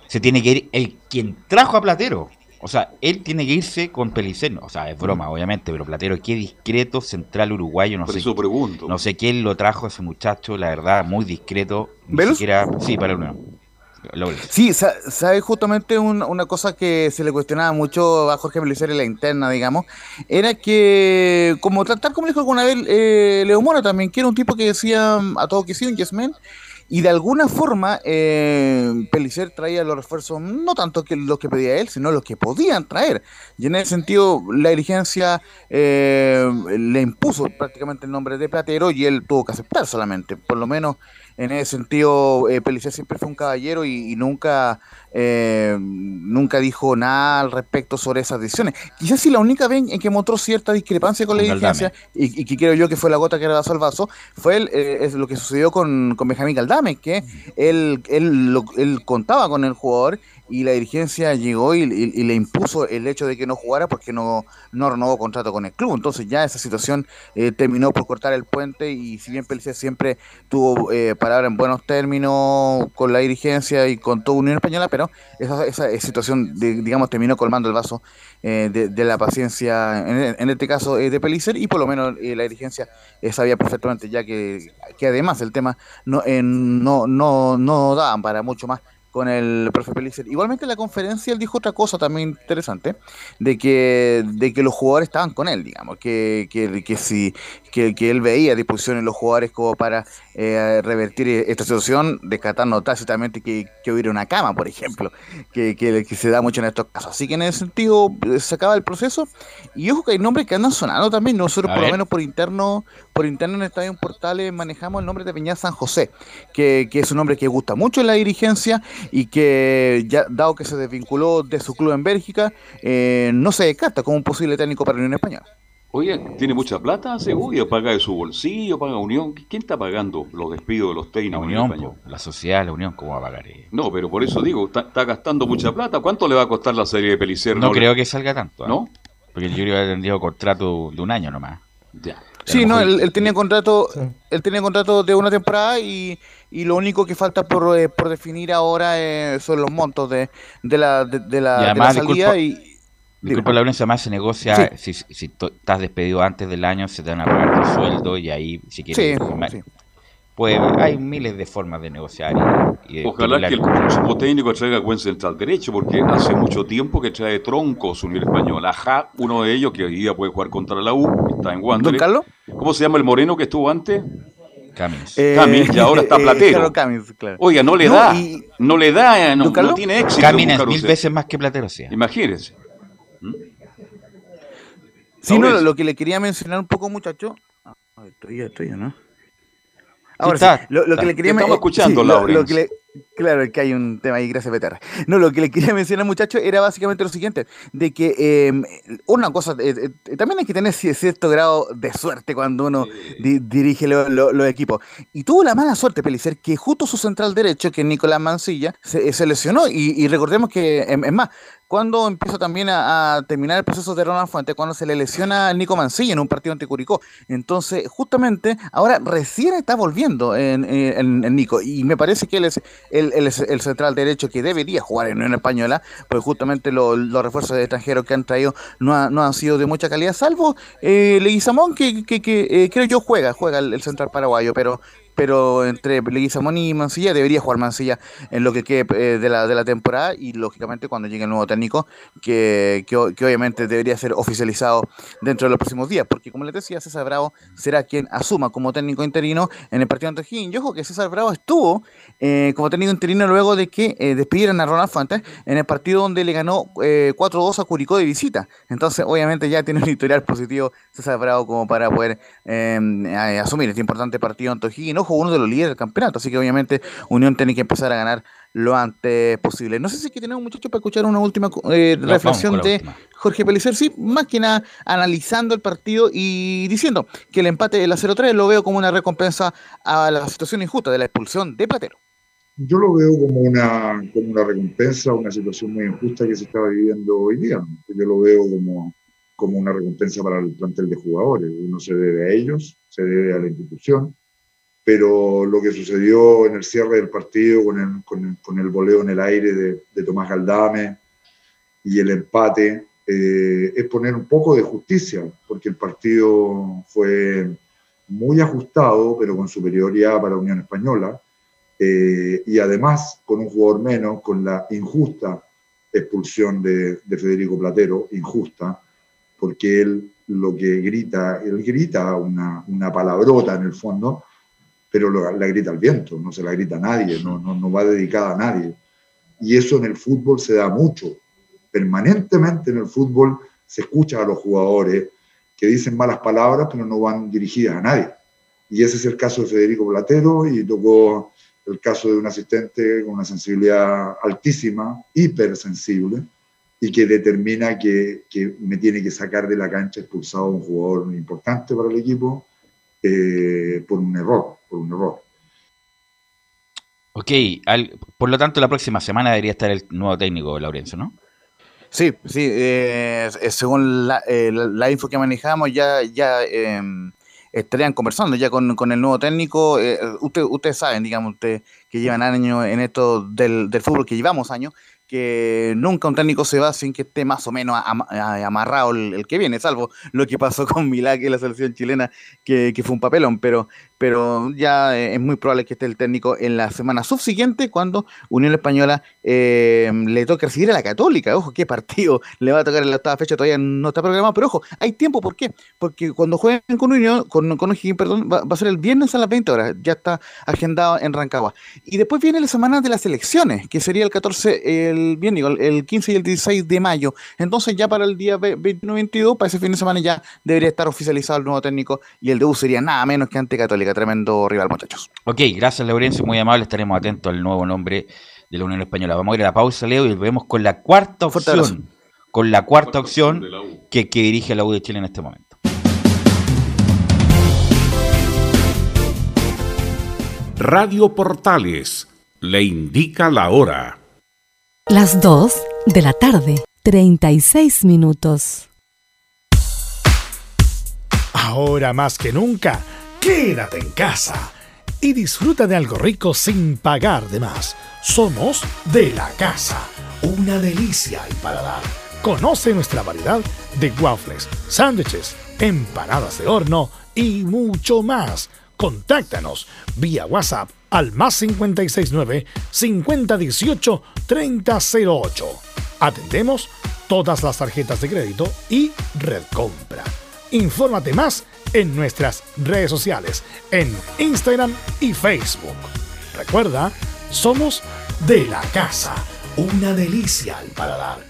se tiene que ir el quien trajo a Platero. O sea, él tiene que irse con Peliceno. O sea, es broma, obviamente, pero Platero, qué discreto central uruguayo. No Por sé, eso pregunto. No sé quién lo trajo a ese muchacho, la verdad, muy discreto. Ni siquiera. Sí, para la Unión. Sí, sa- sabe justamente un- una cosa que se le cuestionaba mucho a Jorge Belicer en la interna, digamos, era que, como tratar como dijo alguna vez eh, Leo Mora también, que era un tipo que decía mm, a todo que sí, un yes man, y de alguna forma eh, Pellicer traía los refuerzos, no tanto que los que pedía él, sino los que podían traer. Y en ese sentido, la dirigencia eh, le impuso prácticamente el nombre de Platero y él tuvo que aceptar solamente. Por lo menos en ese sentido, eh, Pellicer siempre fue un caballero y, y nunca, eh, nunca dijo nada al respecto sobre esas decisiones. Quizás sí la única vez en que mostró cierta discrepancia con la dirigencia, y, y que creo yo que fue la gota que rebasó el vaso, fue el, eh, es lo que sucedió con, con Benjamín Galdame, que él, él, lo- él contaba con el jugador y la dirigencia llegó y, le impuso el hecho de que no jugara porque no, no renovó contrato con el club. Entonces ya esa situación eh, terminó por cortar el puente y si bien Pellicer siempre tuvo eh, en buenos términos con la dirigencia y con toda Unión Española, pero esa, esa situación, de- digamos, terminó colmando el vaso eh, de, la paciencia, en, este caso eh, de Pellicer, y por lo menos eh, la dirigencia eh, sabía perfectamente ya que, que además el tema no, no, no, no daban para mucho más con el profe Pellicer. Igualmente en la conferencia él dijo otra cosa también interesante, de que, de que los jugadores estaban con él, digamos, que, que, que, si, que, que él veía disposición en los jugadores como para eh, revertir esta situación, descartando tácitamente que, que hubiera una cama, por ejemplo, que, que, que se da mucho en estos casos. Así que en ese sentido eh, se acaba el proceso y ojo que hay nombres que andan sonando también, nosotros A por ver. lo menos por interno, por interno en Estadio Portales manejamos el nombre de Peña San José, que, que es un nombre que gusta mucho en la dirigencia y que ya dado que se desvinculó de su club en Bélgica, eh, no se descarta como un posible técnico para la Unión Española. Oye, ¿tiene mucha plata Segovia? ¿Paga de su bolsillo? ¿Paga Unión? ¿Quién está pagando los despidos de los La técnicos? en Unión, España? po, la sociedad, la Unión, ¿cómo va a pagar? eh? No, pero por eso digo, está, está gastando mucha plata. ¿Cuánto le va a costar la serie de Pelicer? No creo que salga tanto. ¿eh? ¿No? Porque el Yuri ha tenido contrato de un año nomás. Ya. Sí, no, él, él tenía contrato, él tenía contrato de una temporada y, y lo único que falta por, eh, por definir ahora eh, son los montos de, de la, de, de la, Y de la salida disculpa- y Disculpa, Laurencio, además se negocia, si, estás despedido antes del año, se te van a pagar tu sueldo y ahí, si quieres, Sí, sí. pues hay miles de formas de negociar. y- y de Ojalá que el próximo técnico traiga buen central derecho, porque hace mucho tiempo que trae troncos Unión Española. Ajá, uno de ellos que hoy día puede jugar contra la U, está en Wander. ¿Don Carlos? ¿Cómo se llama el moreno que estuvo antes? Camis. Eh, Camis, y ahora está eh, Platero. Carlos Camis, claro. Oiga, no le No, da, y- no le da, no, ¿Don Carlos? no tiene éxito. Camina buscar mil usted. veces más que Platero, sí. Imagínense. Sí, no, lo que le quería mencionar un poco, muchacho. Ah, estoy ya, estoy ya, ¿no? Ahora está, sí, lo, lo está. que le quería estamos men- escuchando, sí, lo- lo que le- Claro, es que hay un tema ahí, gracias PTR. No, lo que le quería mencionar, muchachos, era básicamente lo siguiente, de que eh, una cosa, eh, eh, también hay que tener ci- cierto grado de suerte cuando uno di- dirige lo- lo- los equipos. Y tuvo la mala suerte, Pelicer, que justo su central derecho, que es Nicolás Mancilla, se, se lesionó. Y, y recordemos que, em, es más, cuando empieza también a, terminar el proceso de Ronald Fuentes, cuando se le lesiona a Nico Mancilla en un partido ante Curicó. Entonces, justamente, ahora recién está volviendo en, en- en Nico. Y me parece que él es el, central derecho que debería jugar en Unión Española, pues justamente lo- los refuerzos de extranjeros que han traído no, ha- han sido de mucha calidad, salvo eh, Leguizamón, que, eh, creo yo juega, juega el central paraguayo, pero pero entre Leguizamón y Mancilla debería jugar Mancilla en lo que quede eh, de, la, de la temporada y lógicamente cuando llegue el nuevo técnico que, que, obviamente debería ser oficializado dentro de los próximos días porque como les decía César Bravo será quien asuma como técnico interino en el partido ante Higgins. Y ojo que César Bravo estuvo eh, como técnico interino luego de que eh, despidieran a Ronald Fuentes en el partido donde le ganó eh, 4-2 a Curicó de visita. Entonces obviamente ya tiene un historial positivo César Bravo como para poder eh, asumir este importante partido ante Higgins. Ojo uno de los líderes del campeonato así que obviamente Unión tiene que empezar a ganar lo antes posible no sé si es que tenemos muchachos para escuchar una última eh, reflexión de última. Jorge Pelicer, sí, más que nada analizando el partido y diciendo que el empate de la 0-3 lo veo como una recompensa a la situación injusta de la expulsión de Platero. Yo lo veo como una, como una recompensa, una situación muy injusta que se estaba viviendo hoy día. Yo lo veo como, como una recompensa para el plantel de jugadores. Uno se debe a ellos, se debe a la institución, pero lo que sucedió en el cierre del partido con el, con el, con el voleo en el aire de, de Tomás Galdame y el empate eh, es poner un poco de justicia, porque el partido fue muy ajustado, pero con superioridad para Unión Española, eh, y además con un jugador menos, con la injusta expulsión de, de Federico Platero, injusta, porque él lo que grita, él grita una, una palabrota en el fondo, pero la grita al viento, no se la grita a nadie, no, no, no va dedicada a nadie. Y eso en el fútbol se da mucho. Permanentemente en el fútbol se escucha a los jugadores que dicen malas palabras, pero no van dirigidas a nadie. Y ese es el caso de Federico Platero y tocó el caso de un asistente con una sensibilidad altísima, hipersensible, y que determina que, que me tiene que sacar de la cancha expulsado a un jugador importante para el equipo eh, por un error, por un error. Ok, al- por lo tanto la próxima semana debería estar el nuevo técnico, Laurencio, ¿no? Sí, sí, eh, según la, eh, la- la info que manejamos, ya, ya eh, estarían conversando ya con, con el nuevo técnico. Eh, usted, ustedes saben, digamos, ustedes que llevan años en esto del, del fútbol, que llevamos años, que nunca un técnico se va sin que esté más o menos amarrado el, el que viene, salvo lo que pasó con Milagre y la selección chilena, que, que fue un papelón, pero, pero ya eh, es muy probable que esté el técnico en la semana subsiguiente cuando Unión Española eh, le toque recibir a la Católica. Ojo, qué partido le va a tocar en la octava fecha, todavía no está programado, pero ojo, hay tiempo, ¿por qué? Porque cuando jueguen con Unión, con, con O'Higgins, perdón, va, a ser el viernes a las 20 horas, ya está agendado en Rancagua. Y después viene la semana de las elecciones, que sería el 14, el viernes, el 15 y el 16 de mayo. Entonces ya para el día 21-22, para ese fin de semana ya debería estar oficializado el nuevo técnico y el debut sería nada menos que ante Católica, tremendo rival, muchachos. Ok, gracias Laurencio, muy amable, estaremos atentos al nuevo nombre de la Unión Española. Vamos a ir a la pausa, Leo, y volvemos con la cuarta opción, con la cuarta opción que, que dirige la U de Chile en este momento. Radio Portales le indica la hora. Las 2 de la tarde, 36 minutos. Ahora más que nunca, quédate en casa y disfruta de algo rico sin pagar de más. Somos de la casa, una delicia al paladar. Conoce nuestra variedad de waffles, sándwiches, empanadas de horno y mucho más. Contáctanos vía WhatsApp al más 569 5018 3008. Atendemos todas las tarjetas de crédito y red compra. Infórmate más nuestras redes sociales, en Instagram y Facebook. Recuerda, somos de la casa, una delicia al paladar.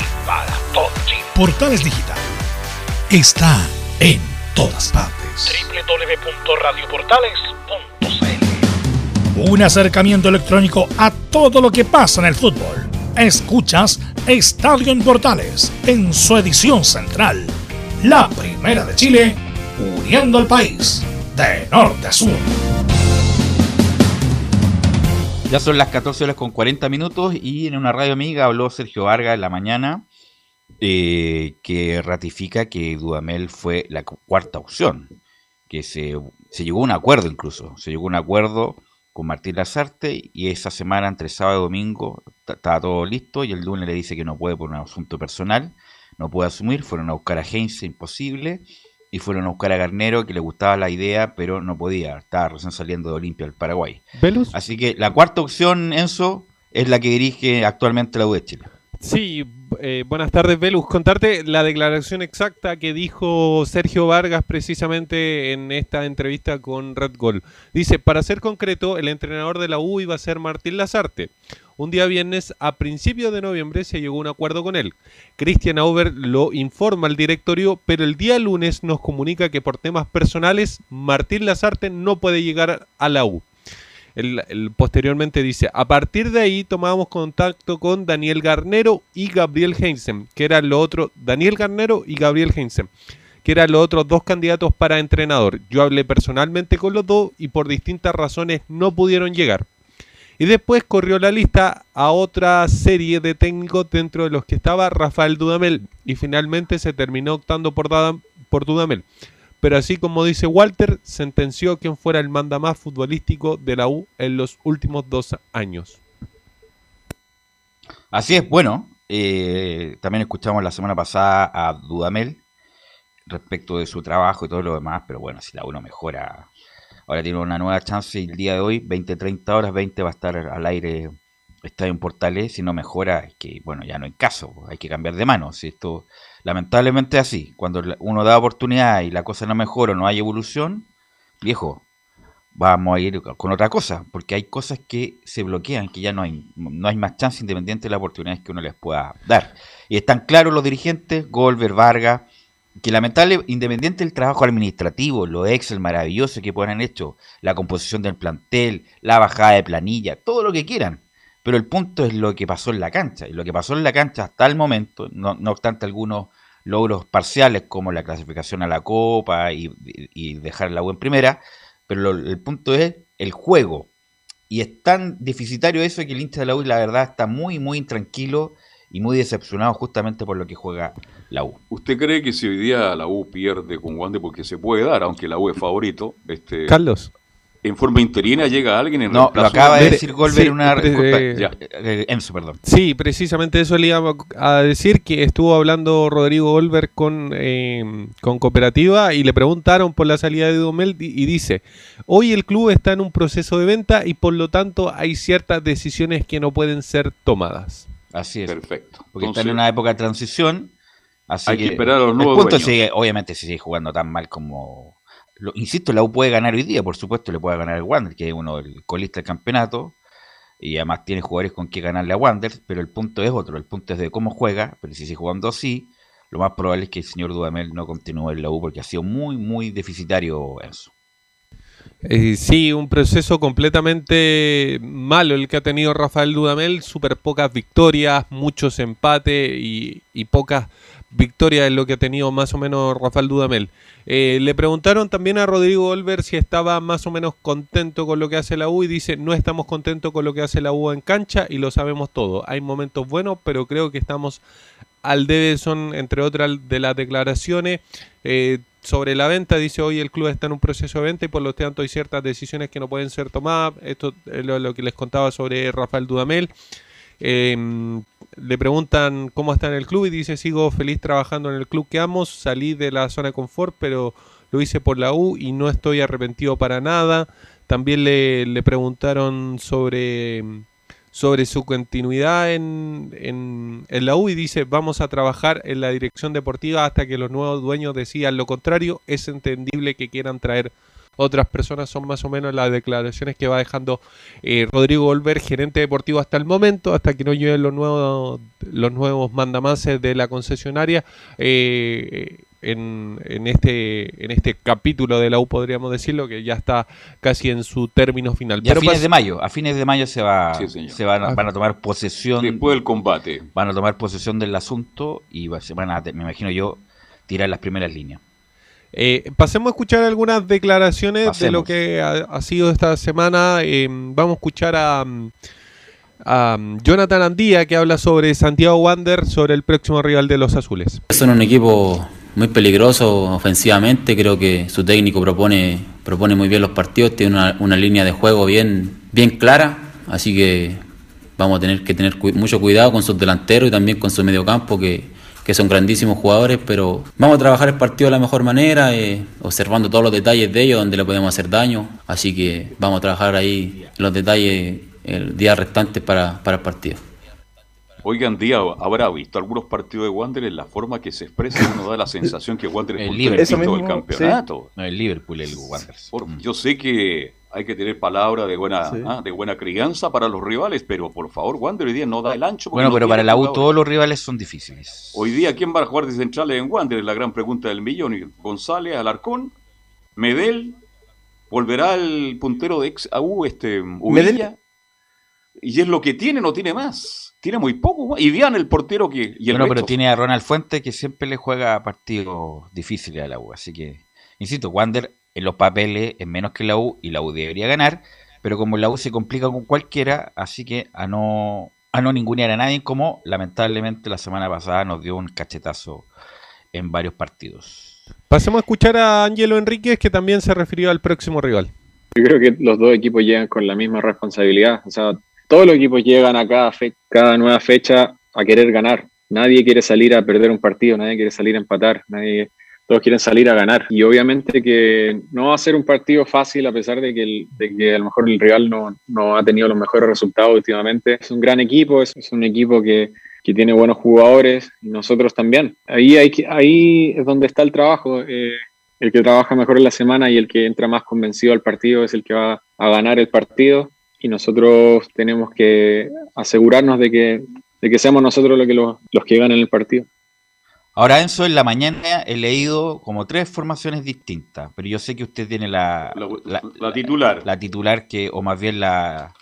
Para todo Chile. Portales Digital está en todas partes. www.radioportales.cl Un acercamiento electrónico a todo lo que pasa en el fútbol. Escuchas Estadio en Portales en su edición central. La primera de Chile, uniendo al país de norte a sur. Ya son las 14 horas con 40 minutos y en una radio amiga habló Sergio Vargas en la mañana eh, que ratifica que Dudamel fue la cu- cuarta opción, que se, se llegó a un acuerdo incluso, se llegó a un acuerdo con Martín Lazarte y esa semana entre sábado y domingo ta- estaba todo listo y el lunes le dice que no puede por un asunto personal, no puede asumir, fueron a buscar a Heinze imposible y fueron a buscar a Garnero que le gustaba la idea pero no podía, estaba recién saliendo de Olimpia del Paraguay. ¿Velus? Así que la cuarta opción, Enzo, es la que dirige actualmente la U de Chile. Sí, eh, buenas tardes, Velus. Contarte la declaración exacta que dijo Sergio Vargas precisamente en esta entrevista con Red Gol. Dice, para ser concreto, el entrenador de la U iba a ser Martín Lazarte. Un día viernes, a principios de noviembre, se llegó a un acuerdo con él. Christian Auber lo informa al directorio, pero el día lunes nos comunica que por temas personales, Martín Lazarte no puede llegar a la U. Posteriormente dice, a partir de ahí tomamos contacto con Daniel Garnero y Gabriel Heinzen, que eran los otros, Daniel Garnero y Gabriel que eran los otros dos candidatos para entrenador. Yo hablé personalmente con los dos y por distintas razones no pudieron llegar. Y después corrió la lista a otra serie de técnicos dentro de los que estaba Rafael Dudamel y finalmente se terminó optando por Dudamel. Pero así como dice Walter, sentenció quien fuera el mandamás futbolístico de la U en los últimos dos años. Así es, bueno, eh, también escuchamos la semana pasada a Dudamel respecto de su trabajo y todo lo demás, pero bueno, si la uno mejora, ahora tiene una nueva chance y el día de hoy, 20-30 horas, 20 va a estar al aire Estadio en Portales, si no mejora, es que, bueno, ya no hay caso, hay que cambiar de mano, si esto lamentablemente así, cuando uno da oportunidad y la cosa no mejora o no hay evolución, viejo, vamos a ir con otra cosa, porque hay cosas que se bloquean, que ya no hay, no hay más chance independiente de las oportunidades que uno les pueda dar. Y están claros los dirigentes, Golver, Vargas, que lamentable, independiente del trabajo administrativo, los Excel maravillosos que puedan hecho, la composición del plantel, la bajada de planilla, todo lo que quieran. Pero el punto es lo que pasó en la cancha. Y lo que pasó en la cancha hasta el momento, no, no obstante algunos logros parciales como la clasificación a la Copa y, y dejar la U en primera, pero lo- el punto es el juego. Y es tan deficitario eso que el hincha de la U, la verdad, está muy, muy intranquilo y muy decepcionado justamente por lo que juega la U. ¿Usted cree que si hoy día la U pierde con Wander, porque se puede dar, aunque la U es favorito, este, Carlos. En forma interina llega alguien en No, lo acaba de decir Golver sí, en una... eh, disculpa, ya. eh, Enzo, perdón. Sí, precisamente eso le iba a decir, que estuvo hablando Rodrigo Olver con, eh, con Cooperativa y le preguntaron por la salida de Dudamel y dice, hoy el club está en un proceso de venta y por lo tanto hay ciertas decisiones que no pueden ser tomadas. Así es. Perfecto. Porque Entonces, está en una época de transición. Así hay que esperar a los el nuevos punto dueños. sigue, obviamente, si sigue jugando tan mal como. Lo- insisto, la U puede ganar hoy día, por supuesto, le puede ganar el Wander, que es uno del colista del campeonato. Y además tiene jugadores con que ganarle a Wander, pero el punto es otro. El punto es de cómo juega, pero si sigue jugando así, lo más probable es que el señor Dudamel no continúe en la U porque ha sido muy, muy deficitario eso. Eh, sí, un proceso completamente malo el que ha tenido Rafael Dudamel, súper pocas victorias, muchos empates y, y pocas victorias es lo que ha tenido más o menos Rafael Dudamel. Eh, le preguntaron también a Rodrigo Olver si estaba más o menos contento con lo que hace la U y dice no estamos contentos con lo que hace la U en cancha y lo sabemos todo. Hay momentos buenos, pero creo que estamos al debe, son entre otras de las declaraciones. Eh, sobre la venta, dice hoy el club está en un proceso de venta y por lo tanto hay ciertas decisiones que no pueden ser tomadas. Esto es lo, que les contaba sobre Rafael Dudamel. Eh, le preguntan cómo está en el club y dice sigo feliz trabajando en el club que amo, salí de la zona de confort pero lo hice por la U y no estoy arrepentido para nada. También le, le preguntaron sobre, sobre su continuidad en, en, en la U y dice vamos a trabajar en la dirección deportiva hasta que los nuevos dueños decidan lo contrario. Es entendible que quieran traer otras personas, son más o menos las declaraciones que va dejando eh, Rodrigo Olver, gerente deportivo hasta el momento, hasta que no lleguen los nuevos, los nuevos mandamases de la concesionaria. eh, en, en este en este capítulo de la U podríamos decirlo que ya está casi en su término final Y a fines de mayo, a fines de mayo se va, Sí, se van, a- Ah. van a tomar posesión. Después del combate. Van a tomar posesión del asunto y se van a, me imagino yo, tirar las primeras líneas. Eh, pasemos a escuchar algunas declaraciones de lo que ha, ha sido esta semana. Eh, vamos a escuchar a, a Jonathan Andía que habla sobre Santiago Wander, sobre el próximo rival de los azules. Son un equipo muy peligroso ofensivamente, creo que su técnico propone, propone muy bien los partidos, tiene una, una línea de juego bien, bien clara, así que vamos a tener que tener cu- mucho cuidado con sus delanteros y también con su mediocampo, que, que son grandísimos jugadores, pero vamos a trabajar el partido de la mejor manera, eh, observando todos los detalles de ellos, donde le podemos hacer daño, así que vamos a trabajar ahí los detalles el día restante para, para el partido. Oigan, día habrá visto algunos partidos de Wander en la forma que se expresa, uno da la sensación que Wander es El muy Liverpool. del campeonato. No, el Liverpool, el Wander. Por- Yo sé que hay que tener palabra de buena, Sí. ah, de buena crianza para los rivales, pero por favor, Wander hoy día no da el ancho. Bueno, no pero para la U todos los rivales son difíciles. Hoy día, ¿quién va a jugar de centrales en Wander? Es la gran pregunta del millón. Y González, Alarcón, Medel, volverá el puntero de ex AU, este, Uvilla. Y es lo que tiene, no tiene más. Tiene muy poco. Y Diana, el portero que. Y el bueno, pero tiene a Ronald Fuentes que siempre le juega partidos difíciles a la U. Así que, insisto, Wander en los papeles es menos que la U y la U debería ganar. Pero como la U se complica con cualquiera, así que a no, a no ningunear a nadie, como lamentablemente la semana pasada nos dio un cachetazo en varios partidos. Pasemos a escuchar a Ángelo Enríquez que también se refirió al próximo rival. Yo creo que los dos equipos llegan con la misma responsabilidad. O sea, todos los equipos llegan a cada, fe- cada nueva fecha a querer ganar. Nadie quiere salir a perder un partido, nadie quiere salir a empatar, nadie, todos quieren salir a ganar. Y obviamente que no va a ser un partido fácil a pesar de que, de que a lo mejor el rival no, no ha tenido los mejores resultados últimamente. Es un gran equipo, es, un equipo que, que tiene buenos jugadores y nosotros también. Ahí, ahí es donde está el trabajo. eh, el que trabaja mejor en la semana y el que entra más convencido al partido es el que va a ganar el partido y nosotros tenemos que asegurarnos de que, de que seamos nosotros los que, los, los que ganen el partido. Ahora, Enzo, en la mañana he leído como tres formaciones distintas, pero yo sé que usted tiene la, la, titular. La titular que, o más bien la,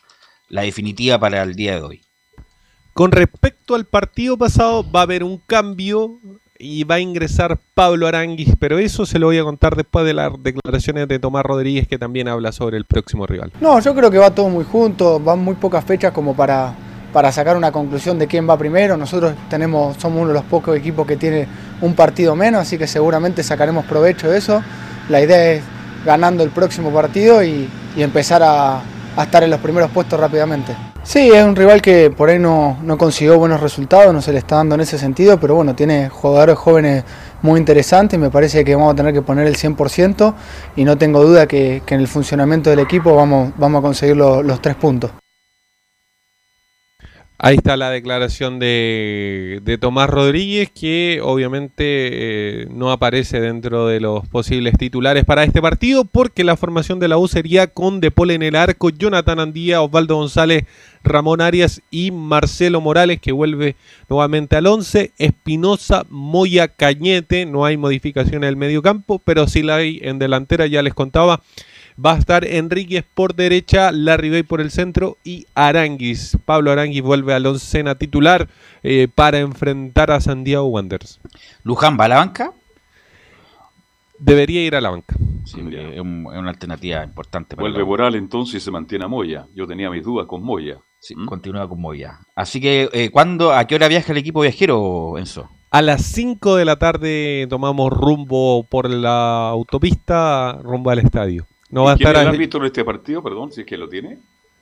la definitiva para el día de hoy. Con respecto al partido pasado, va a haber un cambio y va a ingresar Pablo Aranguis, pero eso se lo voy a contar después de las declaraciones de Tomás Rodríguez que también habla sobre el próximo rival. No, yo creo que va todo muy junto, van muy pocas fechas como para, para sacar una conclusión de quién va primero. Nosotros tenemos, somos uno de los pocos equipos que tiene un partido menos, así que seguramente sacaremos provecho de eso. La idea es ganando el próximo partido y, empezar a, estar en los primeros puestos rápidamente. Sí, es un rival que por ahí no, no, consiguió buenos resultados, no se le está dando en ese sentido, pero bueno, tiene jugadores jóvenes muy interesantes y me parece que vamos a tener que poner el 100% y no tengo duda que, en el funcionamiento del equipo vamos, vamos a conseguir lo, los tres puntos. Ahí está la declaración de, de Tomás Rodríguez, que obviamente eh, no aparece dentro de los posibles titulares para este partido, porque la formación de la U sería con De Paul en el arco, Jonathan Andía, Osvaldo González, Ramón Arias y Marcelo Morales, que vuelve nuevamente al 11, Espinosa, Moya, Cañete, no hay modificación en el medio campo, pero sí la hay en delantera, ya les contaba. Va a estar Enríquez por derecha, Larry Bay por el centro y Aranguis. Pablo Aranguis vuelve al oncena titular eh, para enfrentar a Santiago Wanderers. ¿Luján va a la banca? Debería ir a la banca. Sí, es, un, es, una alternativa importante. Para Vuelve Moral entonces y se mantiene a Moya. Yo tenía mis dudas con Moya. Sí, ¿Mm? continúa con Moya. Así que, eh, ¿cuándo, ¿a qué hora viaja el equipo viajero, Enzo? A las 5 de la tarde tomamos rumbo por la autopista, rumbo al estadio. No va a estar es el árbitro de este partido, perdón, si es que lo tiene?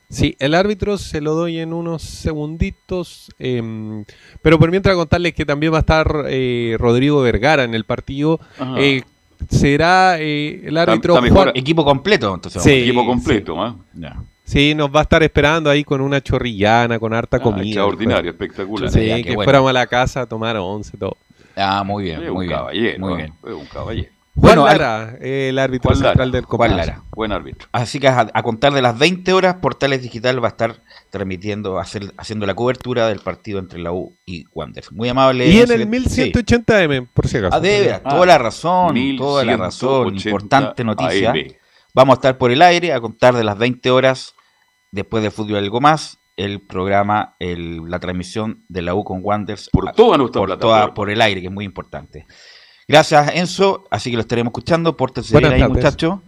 Sí, el árbitro se lo doy en unos segunditos. Eh, pero por mientras contarles que también va a estar eh, Rodrigo Vergara en el partido. Eh, será eh, el árbitro está, está Juan... Equipo completo, entonces. Sí, equipo completo, sí. ¿eh? Ya. Sí, nos va a estar esperando ahí con una chorrillana, con harta ah, comida. Extraordinario, espectacular. Sí, que bueno. fuéramos a la casa a tomar once, todo. Ah, muy bien, es muy un bien. Caballero, muy bien. Es un caballero. Juan bueno, Lara, el árbitro Juan central Lara, del Juan Copa. Lara. Buen árbitro. Así que a, a, contar de las 20 horas, Portales Digital va a estar transmitiendo, hacer, haciendo la cobertura del partido entre la U y Wanderers. Muy amable. Y en el 1180M, sí. por si acaso. Ah, de ah, toda la razón, toda la razón. Importante noticia. AM. Vamos a estar por el aire a contar de las 20 horas, después de Fútbol Algo Más, el programa, el, la transmisión de la U con Wanderers. Por toda nuestra por, plataforma. toda, por el aire, que es muy importante. Gracias, Enzo. Así que lo estaremos escuchando. Pórtense bien ahí, muchachos.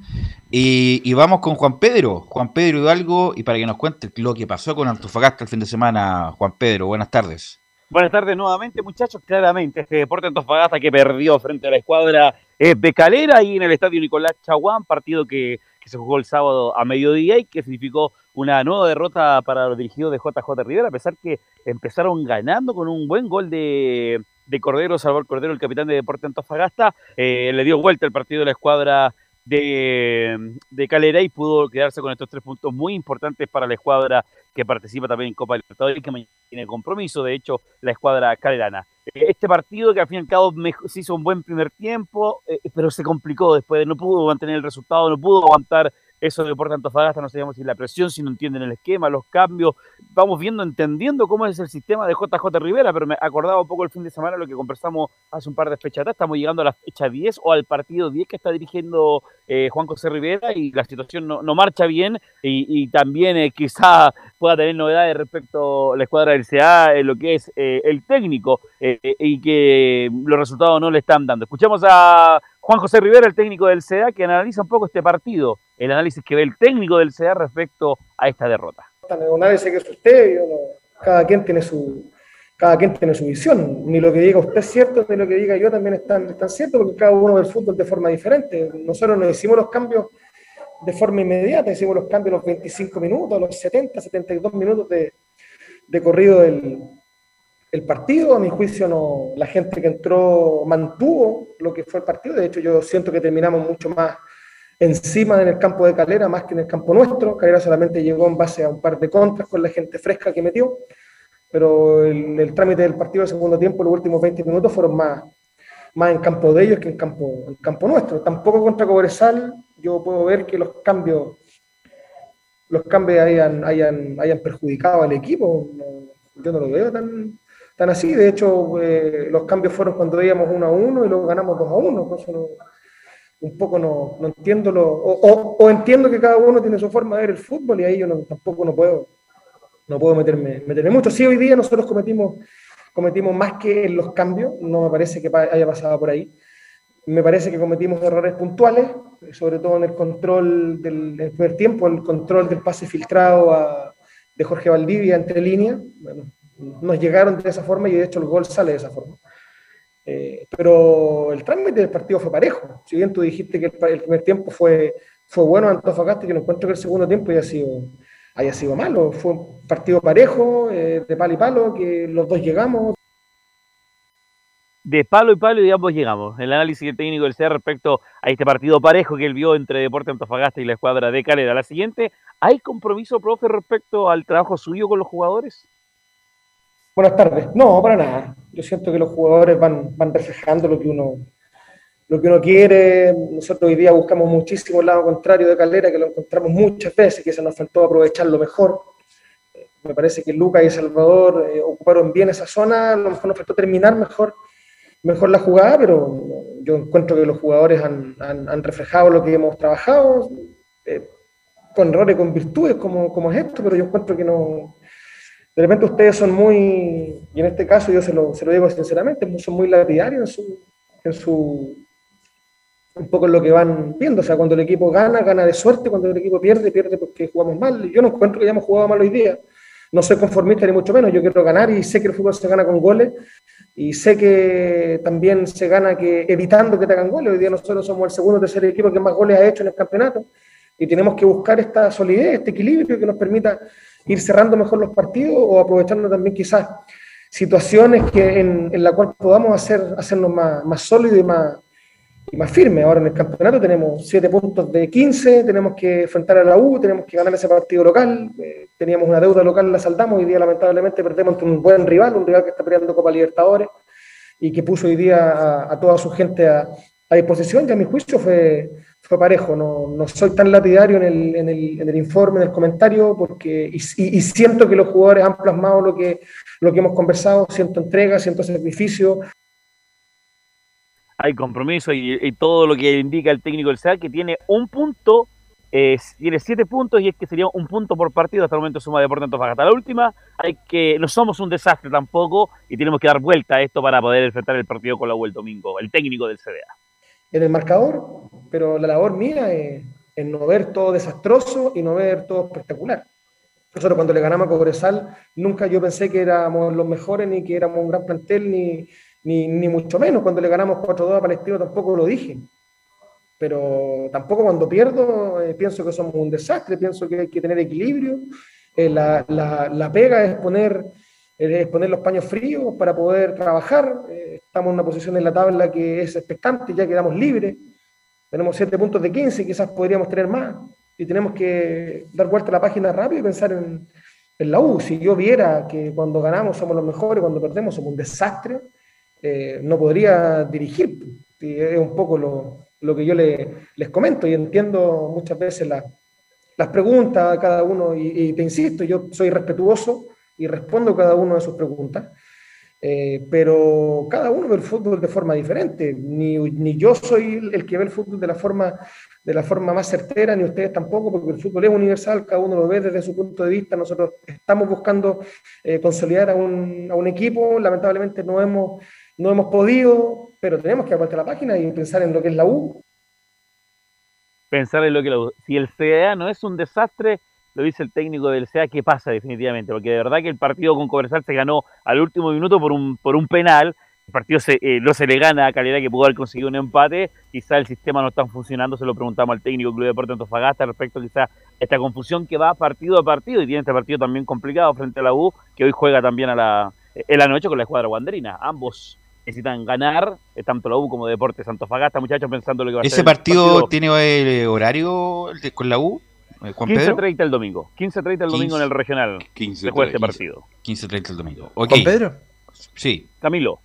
Y, y, vamos con Juan Pedro. Juan Pedro Hidalgo, y para que nos cuente lo que pasó con Antofagasta el fin de semana, Juan Pedro. Buenas tardes. Buenas tardes nuevamente, muchachos. Claramente, este deporte Antofagasta que perdió frente a la escuadra eh, de Calera ahí en el estadio Nicolás Chaguán, partido que, que se jugó el sábado a mediodía y que significó una nueva derrota para los dirigidos de JJ Rivera, a pesar que empezaron ganando con un buen gol de de Cordero, Salvador Cordero, el capitán de Deporte Antofagasta, eh, le dio vuelta el partido de la escuadra de, de Calera y pudo quedarse con estos tres puntos muy importantes para la escuadra que participa también en Copa Libertadores y que tiene compromiso, de hecho, la escuadra calerana. Este partido que al fin y al cabo se hizo un buen primer tiempo, eh, pero se complicó después, no pudo mantener el resultado, no pudo aguantar eso de Deportes Antofagasta, no sabíamos si la presión, si no entienden el esquema, los cambios, vamos viendo, entendiendo cómo es el sistema de JJ Rivera, pero me acordaba un poco el fin de semana lo que conversamos hace un par de fechas atrás, estamos llegando a la fecha 10 o al partido 10 que está dirigiendo eh, Juan José Rivera y la situación no, no marcha bien. Y, y también eh, quizá pueda tener novedades respecto a la escuadra del CA, en lo que es eh, el técnico y que los resultados no le están dando. Escuchamos a Juan José Rivera, el técnico del CDA, que analiza un poco este partido, el análisis que ve el técnico del CDA respecto a esta derrota. Un análisis que es usted, yo cada quien tiene su cada quien tiene su visión, ni lo que diga usted es cierto, ni lo que diga yo también es tan, tan cierto, porque cada uno ve el fútbol de forma diferente. Nosotros no hicimos los cambios de forma inmediata, hicimos los cambios a los 25 minutos, a los 70, 72 minutos de, de corrido del, el partido, a mi juicio, no, la gente que entró mantuvo lo que fue el partido. De hecho, yo siento que terminamos mucho más encima en el campo de Calera, más que en el campo nuestro. Calera solamente llegó en base a un par de contras con la gente fresca que metió. Pero el, el trámite del partido del segundo tiempo, los últimos 20 minutos, fueron más, más en campo de ellos que en campo, en campo nuestro. Tampoco contra Cobresal yo puedo ver que los cambios los cambios hayan, hayan, hayan perjudicado al equipo. Yo no lo veo tan, tan así. De hecho, eh, los cambios fueron cuando veíamos uno a uno y luego ganamos dos a uno. Por eso no, un poco no, no entiendo lo, o, o, o, entiendo que cada uno tiene su forma de ver el fútbol y ahí yo no, tampoco no puedo, no puedo meterme, meterme mucho. Sí, hoy día nosotros cometimos cometimos más que los cambios, no me parece que haya pasado por ahí. Me parece que cometimos errores puntuales, sobre todo en el control del, del primer tiempo, el control del pase filtrado a, de Jorge Valdivia entre líneas. Bueno, nos llegaron de esa forma y de hecho el gol sale de esa forma. Eh, pero el trámite del partido fue parejo. Si bien tú dijiste que el, primer tiempo fue, fue bueno Antofagasta, que no encuentro que el segundo tiempo haya sido, haya sido malo. Fue un partido parejo, eh, de palo y palo, que los dos llegamos, de palo y palo y ambos llegamos. El análisis técnico del CEA respecto a este partido parejo que él vio entre Deporte Antofagasta y la escuadra de Calera. La siguiente, ¿hay compromiso, profe, respecto al trabajo suyo con los jugadores? Buenas tardes. No, para nada. Yo siento que los jugadores van, van reflejando lo que uno lo que uno quiere. Nosotros hoy día buscamos muchísimo el lado contrario de Calera, que lo encontramos muchas veces, que se nos faltó aprovecharlo mejor. Me parece que Lucas y Salvador eh, ocuparon bien esa zona, a lo mejor nos faltó terminar mejor mejor la jugada, pero yo encuentro que los jugadores han, han, reflejado lo que hemos trabajado, eh, con errores, con virtudes, como, como, es esto, pero yo encuentro que no... De repente ustedes son muy, y en este caso yo se lo, se lo digo sinceramente, son muy lapidarios en su, en su, un poco en lo que van viendo. O sea, cuando el equipo gana, gana de suerte, cuando el equipo pierde, pierde porque jugamos mal. Yo no encuentro que hayamos jugado mal hoy día. No soy conformista ni mucho menos. Yo quiero ganar y sé que el fútbol se gana con goles y sé que también se gana que evitando que te hagan goles. Hoy día nosotros somos el segundo o tercer equipo que más goles ha hecho en el campeonato y tenemos que buscar esta solidez, este equilibrio que nos permita ir cerrando mejor los partidos o aprovechando también quizás situaciones que en, en la cual podamos hacer, hacernos más, más sólidos y más, y más firme. Ahora en el campeonato tenemos 7 puntos de 15, tenemos que enfrentar a la U, tenemos que ganar ese partido local, eh, teníamos una deuda local, la saldamos, hoy día lamentablemente perdemos ante un buen rival, un rival que está peleando Copa Libertadores y que puso hoy día a, toda su gente a, disposición, y a mi juicio fue, fue parejo, no, soy tan lapidario en el, informe, en el comentario, porque y, y, siento que los jugadores han plasmado lo que, hemos conversado, siento entrega, siento sacrificio, hay compromiso y, todo lo que indica el técnico del SEA, que tiene un punto, eh, tiene siete puntos y es que sería un punto por partido. Hasta el momento suma Deportes Antofagasta. La última, hay que no somos un desastre tampoco y tenemos que dar vuelta a esto para poder enfrentar el partido con la el domingo, el técnico del CDA. En el marcador, pero la labor mía es, no ver todo desastroso y no ver todo espectacular. Nosotros cuando le ganamos a Cobresal, nunca yo pensé que éramos los mejores, ni que éramos un gran plantel, ni, ni, ni mucho menos. Cuando le ganamos 4-2 a Palestino tampoco lo dije. Pero tampoco cuando pierdo eh, pienso que somos un desastre, pienso que hay que tener equilibrio. Eh, la, la, la, pega es poner, es poner los paños fríos para poder trabajar. Eh, estamos en una posición en la tabla que es expectante, ya quedamos libres. Tenemos 7 puntos de 15, quizás podríamos tener más. Y tenemos que dar vuelta a la página rápido y pensar en, en la U. Si yo viera que cuando ganamos somos los mejores, cuando perdemos somos un desastre, eh, no podría dirigir. Y es un poco lo, lo que yo le, les comento y entiendo muchas veces las preguntas a cada uno y, te insisto, yo soy respetuoso y respondo cada uno de sus preguntas, eh, pero cada uno ve el fútbol de forma diferente. Ni, ni, yo soy el que ve el fútbol de la, forma, de la forma más certera, ni ustedes tampoco, porque el fútbol es universal, cada uno lo ve desde su punto de vista. Nosotros estamos buscando eh, consolidar a un, a un equipo, lamentablemente no hemos no hemos podido, pero tenemos que apartar la página y pensar en lo que es la U. Pensar en lo que la U. Si el CDA no es un desastre, lo dice el técnico del CDA, ¿qué pasa definitivamente? Porque de verdad que el partido con Conversal se ganó al último minuto por un, por un penal. El partido eh, no se le gana a Calidad que pudo haber conseguido un empate. Quizá el sistema no está funcionando, se lo preguntamos al técnico del Club Deporte Antofagasta respecto quizá a esta confusión que va partido a partido y tiene este partido también complicado frente a la U, que hoy juega también a la, en la noche con la escuadra guanderina. Ambos necesitan ganar, eh, tanto la U como Deportes Santofagasta, muchachos, pensando lo que va a ¿Ese ser partido, partido, tiene eh, horario con la U? 15.30 eh, el domingo. 15.30 el domingo en el regional. 15, después de este partido. 15.30 el domingo. ¿Con Pedro? Sí. Camilo.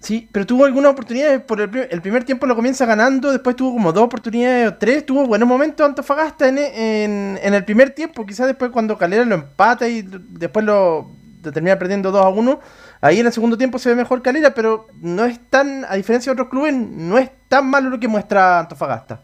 Sí, pero tuvo algunas oportunidades. Por el, el, primer tiempo lo comienza ganando, después tuvo como dos oportunidades o tres. Tuvo buenos momentos Antofagasta en, en, en el primer tiempo. Quizás después cuando Calera lo empata y después lo termina perdiendo 2 a 1 Ahí en el segundo tiempo se ve mejor Calera, pero no es tan, a diferencia de otros clubes, no es tan malo lo que muestra Antofagasta.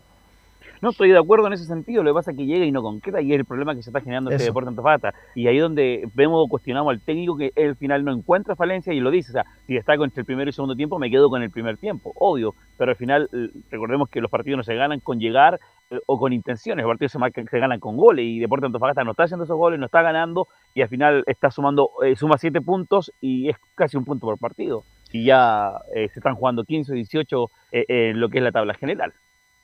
No estoy de acuerdo en ese sentido, lo que pasa es que llega y no concreta y es el problema que se está generando en este Eso. deporte Antofagasta. Y ahí donde vemos, cuestionamos al técnico que él al final no encuentra falencia y lo dice. O sea, si destaco entre el primero y segundo tiempo, me quedo con el primer tiempo, obvio. Pero al final, eh, recordemos que los partidos no se ganan con llegar eh, o con intenciones, los partidos se, marcan- se ganan con goles y Deporte Antofagasta no está haciendo esos goles, no está ganando y al final está sumando, eh, suma siete puntos y es casi un punto por partido. Y ya eh, se están jugando 15 o 18 eh, en lo que es la tabla general.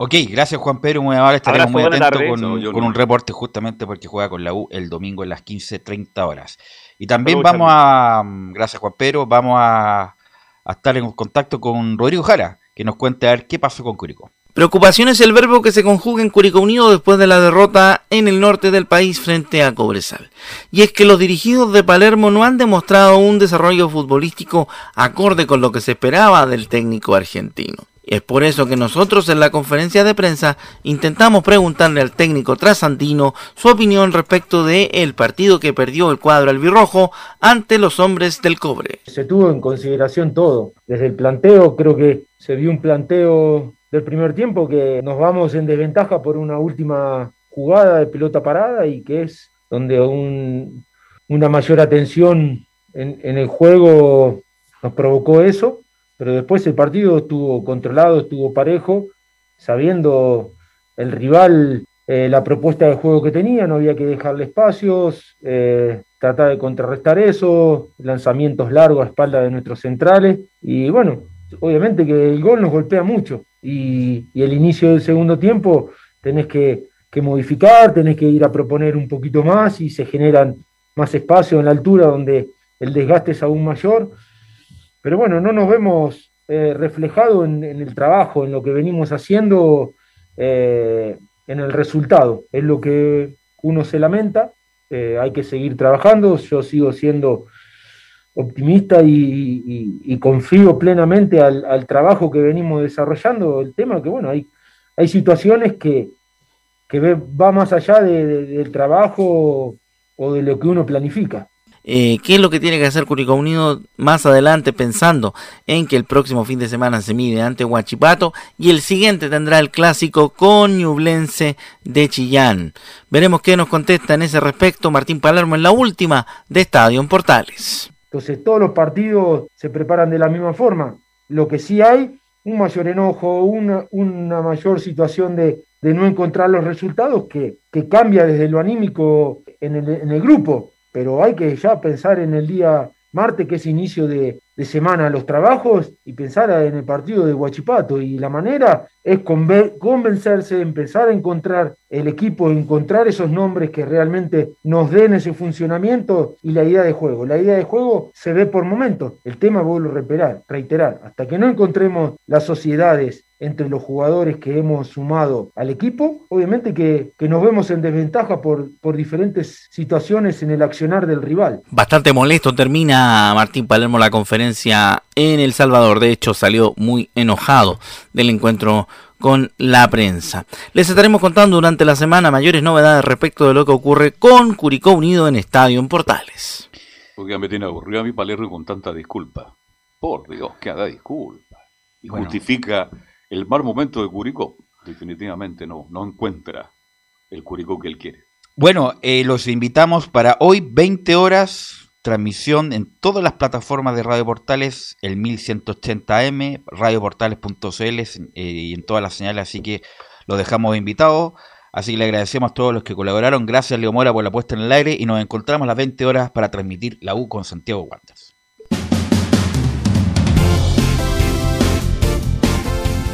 Ok, gracias Juan Pedro, muy amable, estaremos Abrazo, muy atentos con, un reporte justamente porque juega con la U el domingo en las 15.30 horas. Y también vamos a, mm, gracias Juan Pedro, vamos a, a estar en contacto con Rodrigo Jara, que nos cuente a ver qué pasó con Curicó. Preocupación es el verbo que se conjuga en Curicó Unido después de la derrota en el norte del país frente a Cobresal. Y es que los dirigidos de Palermo no han demostrado un desarrollo futbolístico acorde con lo que se esperaba del técnico argentino. Es por eso que nosotros en la conferencia de prensa intentamos preguntarle al técnico trasandino su opinión respecto de el partido que perdió el cuadro albirrojo ante los hombres del cobre. Se tuvo en consideración todo. Desde el planteo, creo que se vio un planteo del primer tiempo que nos vamos en desventaja por una última jugada de pelota parada y que es donde un- una mayor atención en, en el juego nos provocó eso, pero después el partido estuvo controlado, estuvo parejo, sabiendo el rival eh, la propuesta de juego que tenía, no había que dejarle espacios, eh, tratar de contrarrestar eso, lanzamientos largos a espalda de nuestros centrales, y bueno, obviamente que el gol nos golpea mucho, y, el inicio del segundo tiempo tenés que, que modificar, tenés que ir a proponer un poquito más, y se generan más espacios en la altura donde el desgaste es aún mayor, pero bueno, no nos vemos eh, reflejado en, el trabajo, en lo que venimos haciendo, eh, en el resultado. Es lo que uno se lamenta, eh, hay que seguir trabajando, yo sigo siendo optimista y, confío plenamente al, al trabajo que venimos desarrollando. El tema que, bueno, hay, hay situaciones que, que va más allá de- de- del trabajo o de lo que uno planifica. Eh, ¿Qué es lo que tiene que hacer Curicó Unido más adelante pensando en que el próximo fin de semana se mide ante Huachipato y el siguiente tendrá el clásico con Ñublense de Chillán? Veremos qué nos contesta en ese respecto Martín Palermo en la última de Estadio en Portales. Entonces todos los partidos se preparan de la misma forma. Lo que sí hay, un mayor enojo, una, una mayor situación de, de no encontrar los resultados que, que cambia desde lo anímico en el, en el grupo. Pero hay que ya pensar en el día martes, que es inicio de, semana, los trabajos, y pensar en el partido de Huachipato. Y la manera es conven- convencerse, empezar a encontrar el equipo, encontrar esos nombres que realmente nos den ese funcionamiento y la idea de juego. La idea de juego se ve por momentos. El tema vuelvo a reiterar. Hasta que no encontremos las sociedades entre los jugadores que hemos sumado al equipo, obviamente que, que nos vemos en desventaja por, por diferentes situaciones en el accionar del rival. Bastante molesto termina Martín Palermo la conferencia en El Salvador. De hecho, salió muy enojado del encuentro con la prensa. Les estaremos contando durante la semana mayores novedades respecto de lo que ocurre con Curicó Unido en Estadio en Portales. Porque me tiene aburrido a mi Palermo con tanta disculpa. Por Dios, que haga disculpa. Y Bueno. justifica el mal momento de Curicó. Definitivamente no, no encuentra el Curicó que él quiere. Bueno, eh, los invitamos para hoy 20 horas, transmisión en todas las plataformas de Radio Portales, el 1180M, radioportales.cl eh, y en todas las señales, así que los dejamos invitados. Así que le agradecemos a todos los que colaboraron. Gracias, Leo Mora, por la puesta en el aire y nos encontramos a las 20 horas para transmitir la U con Santiago Wanderers.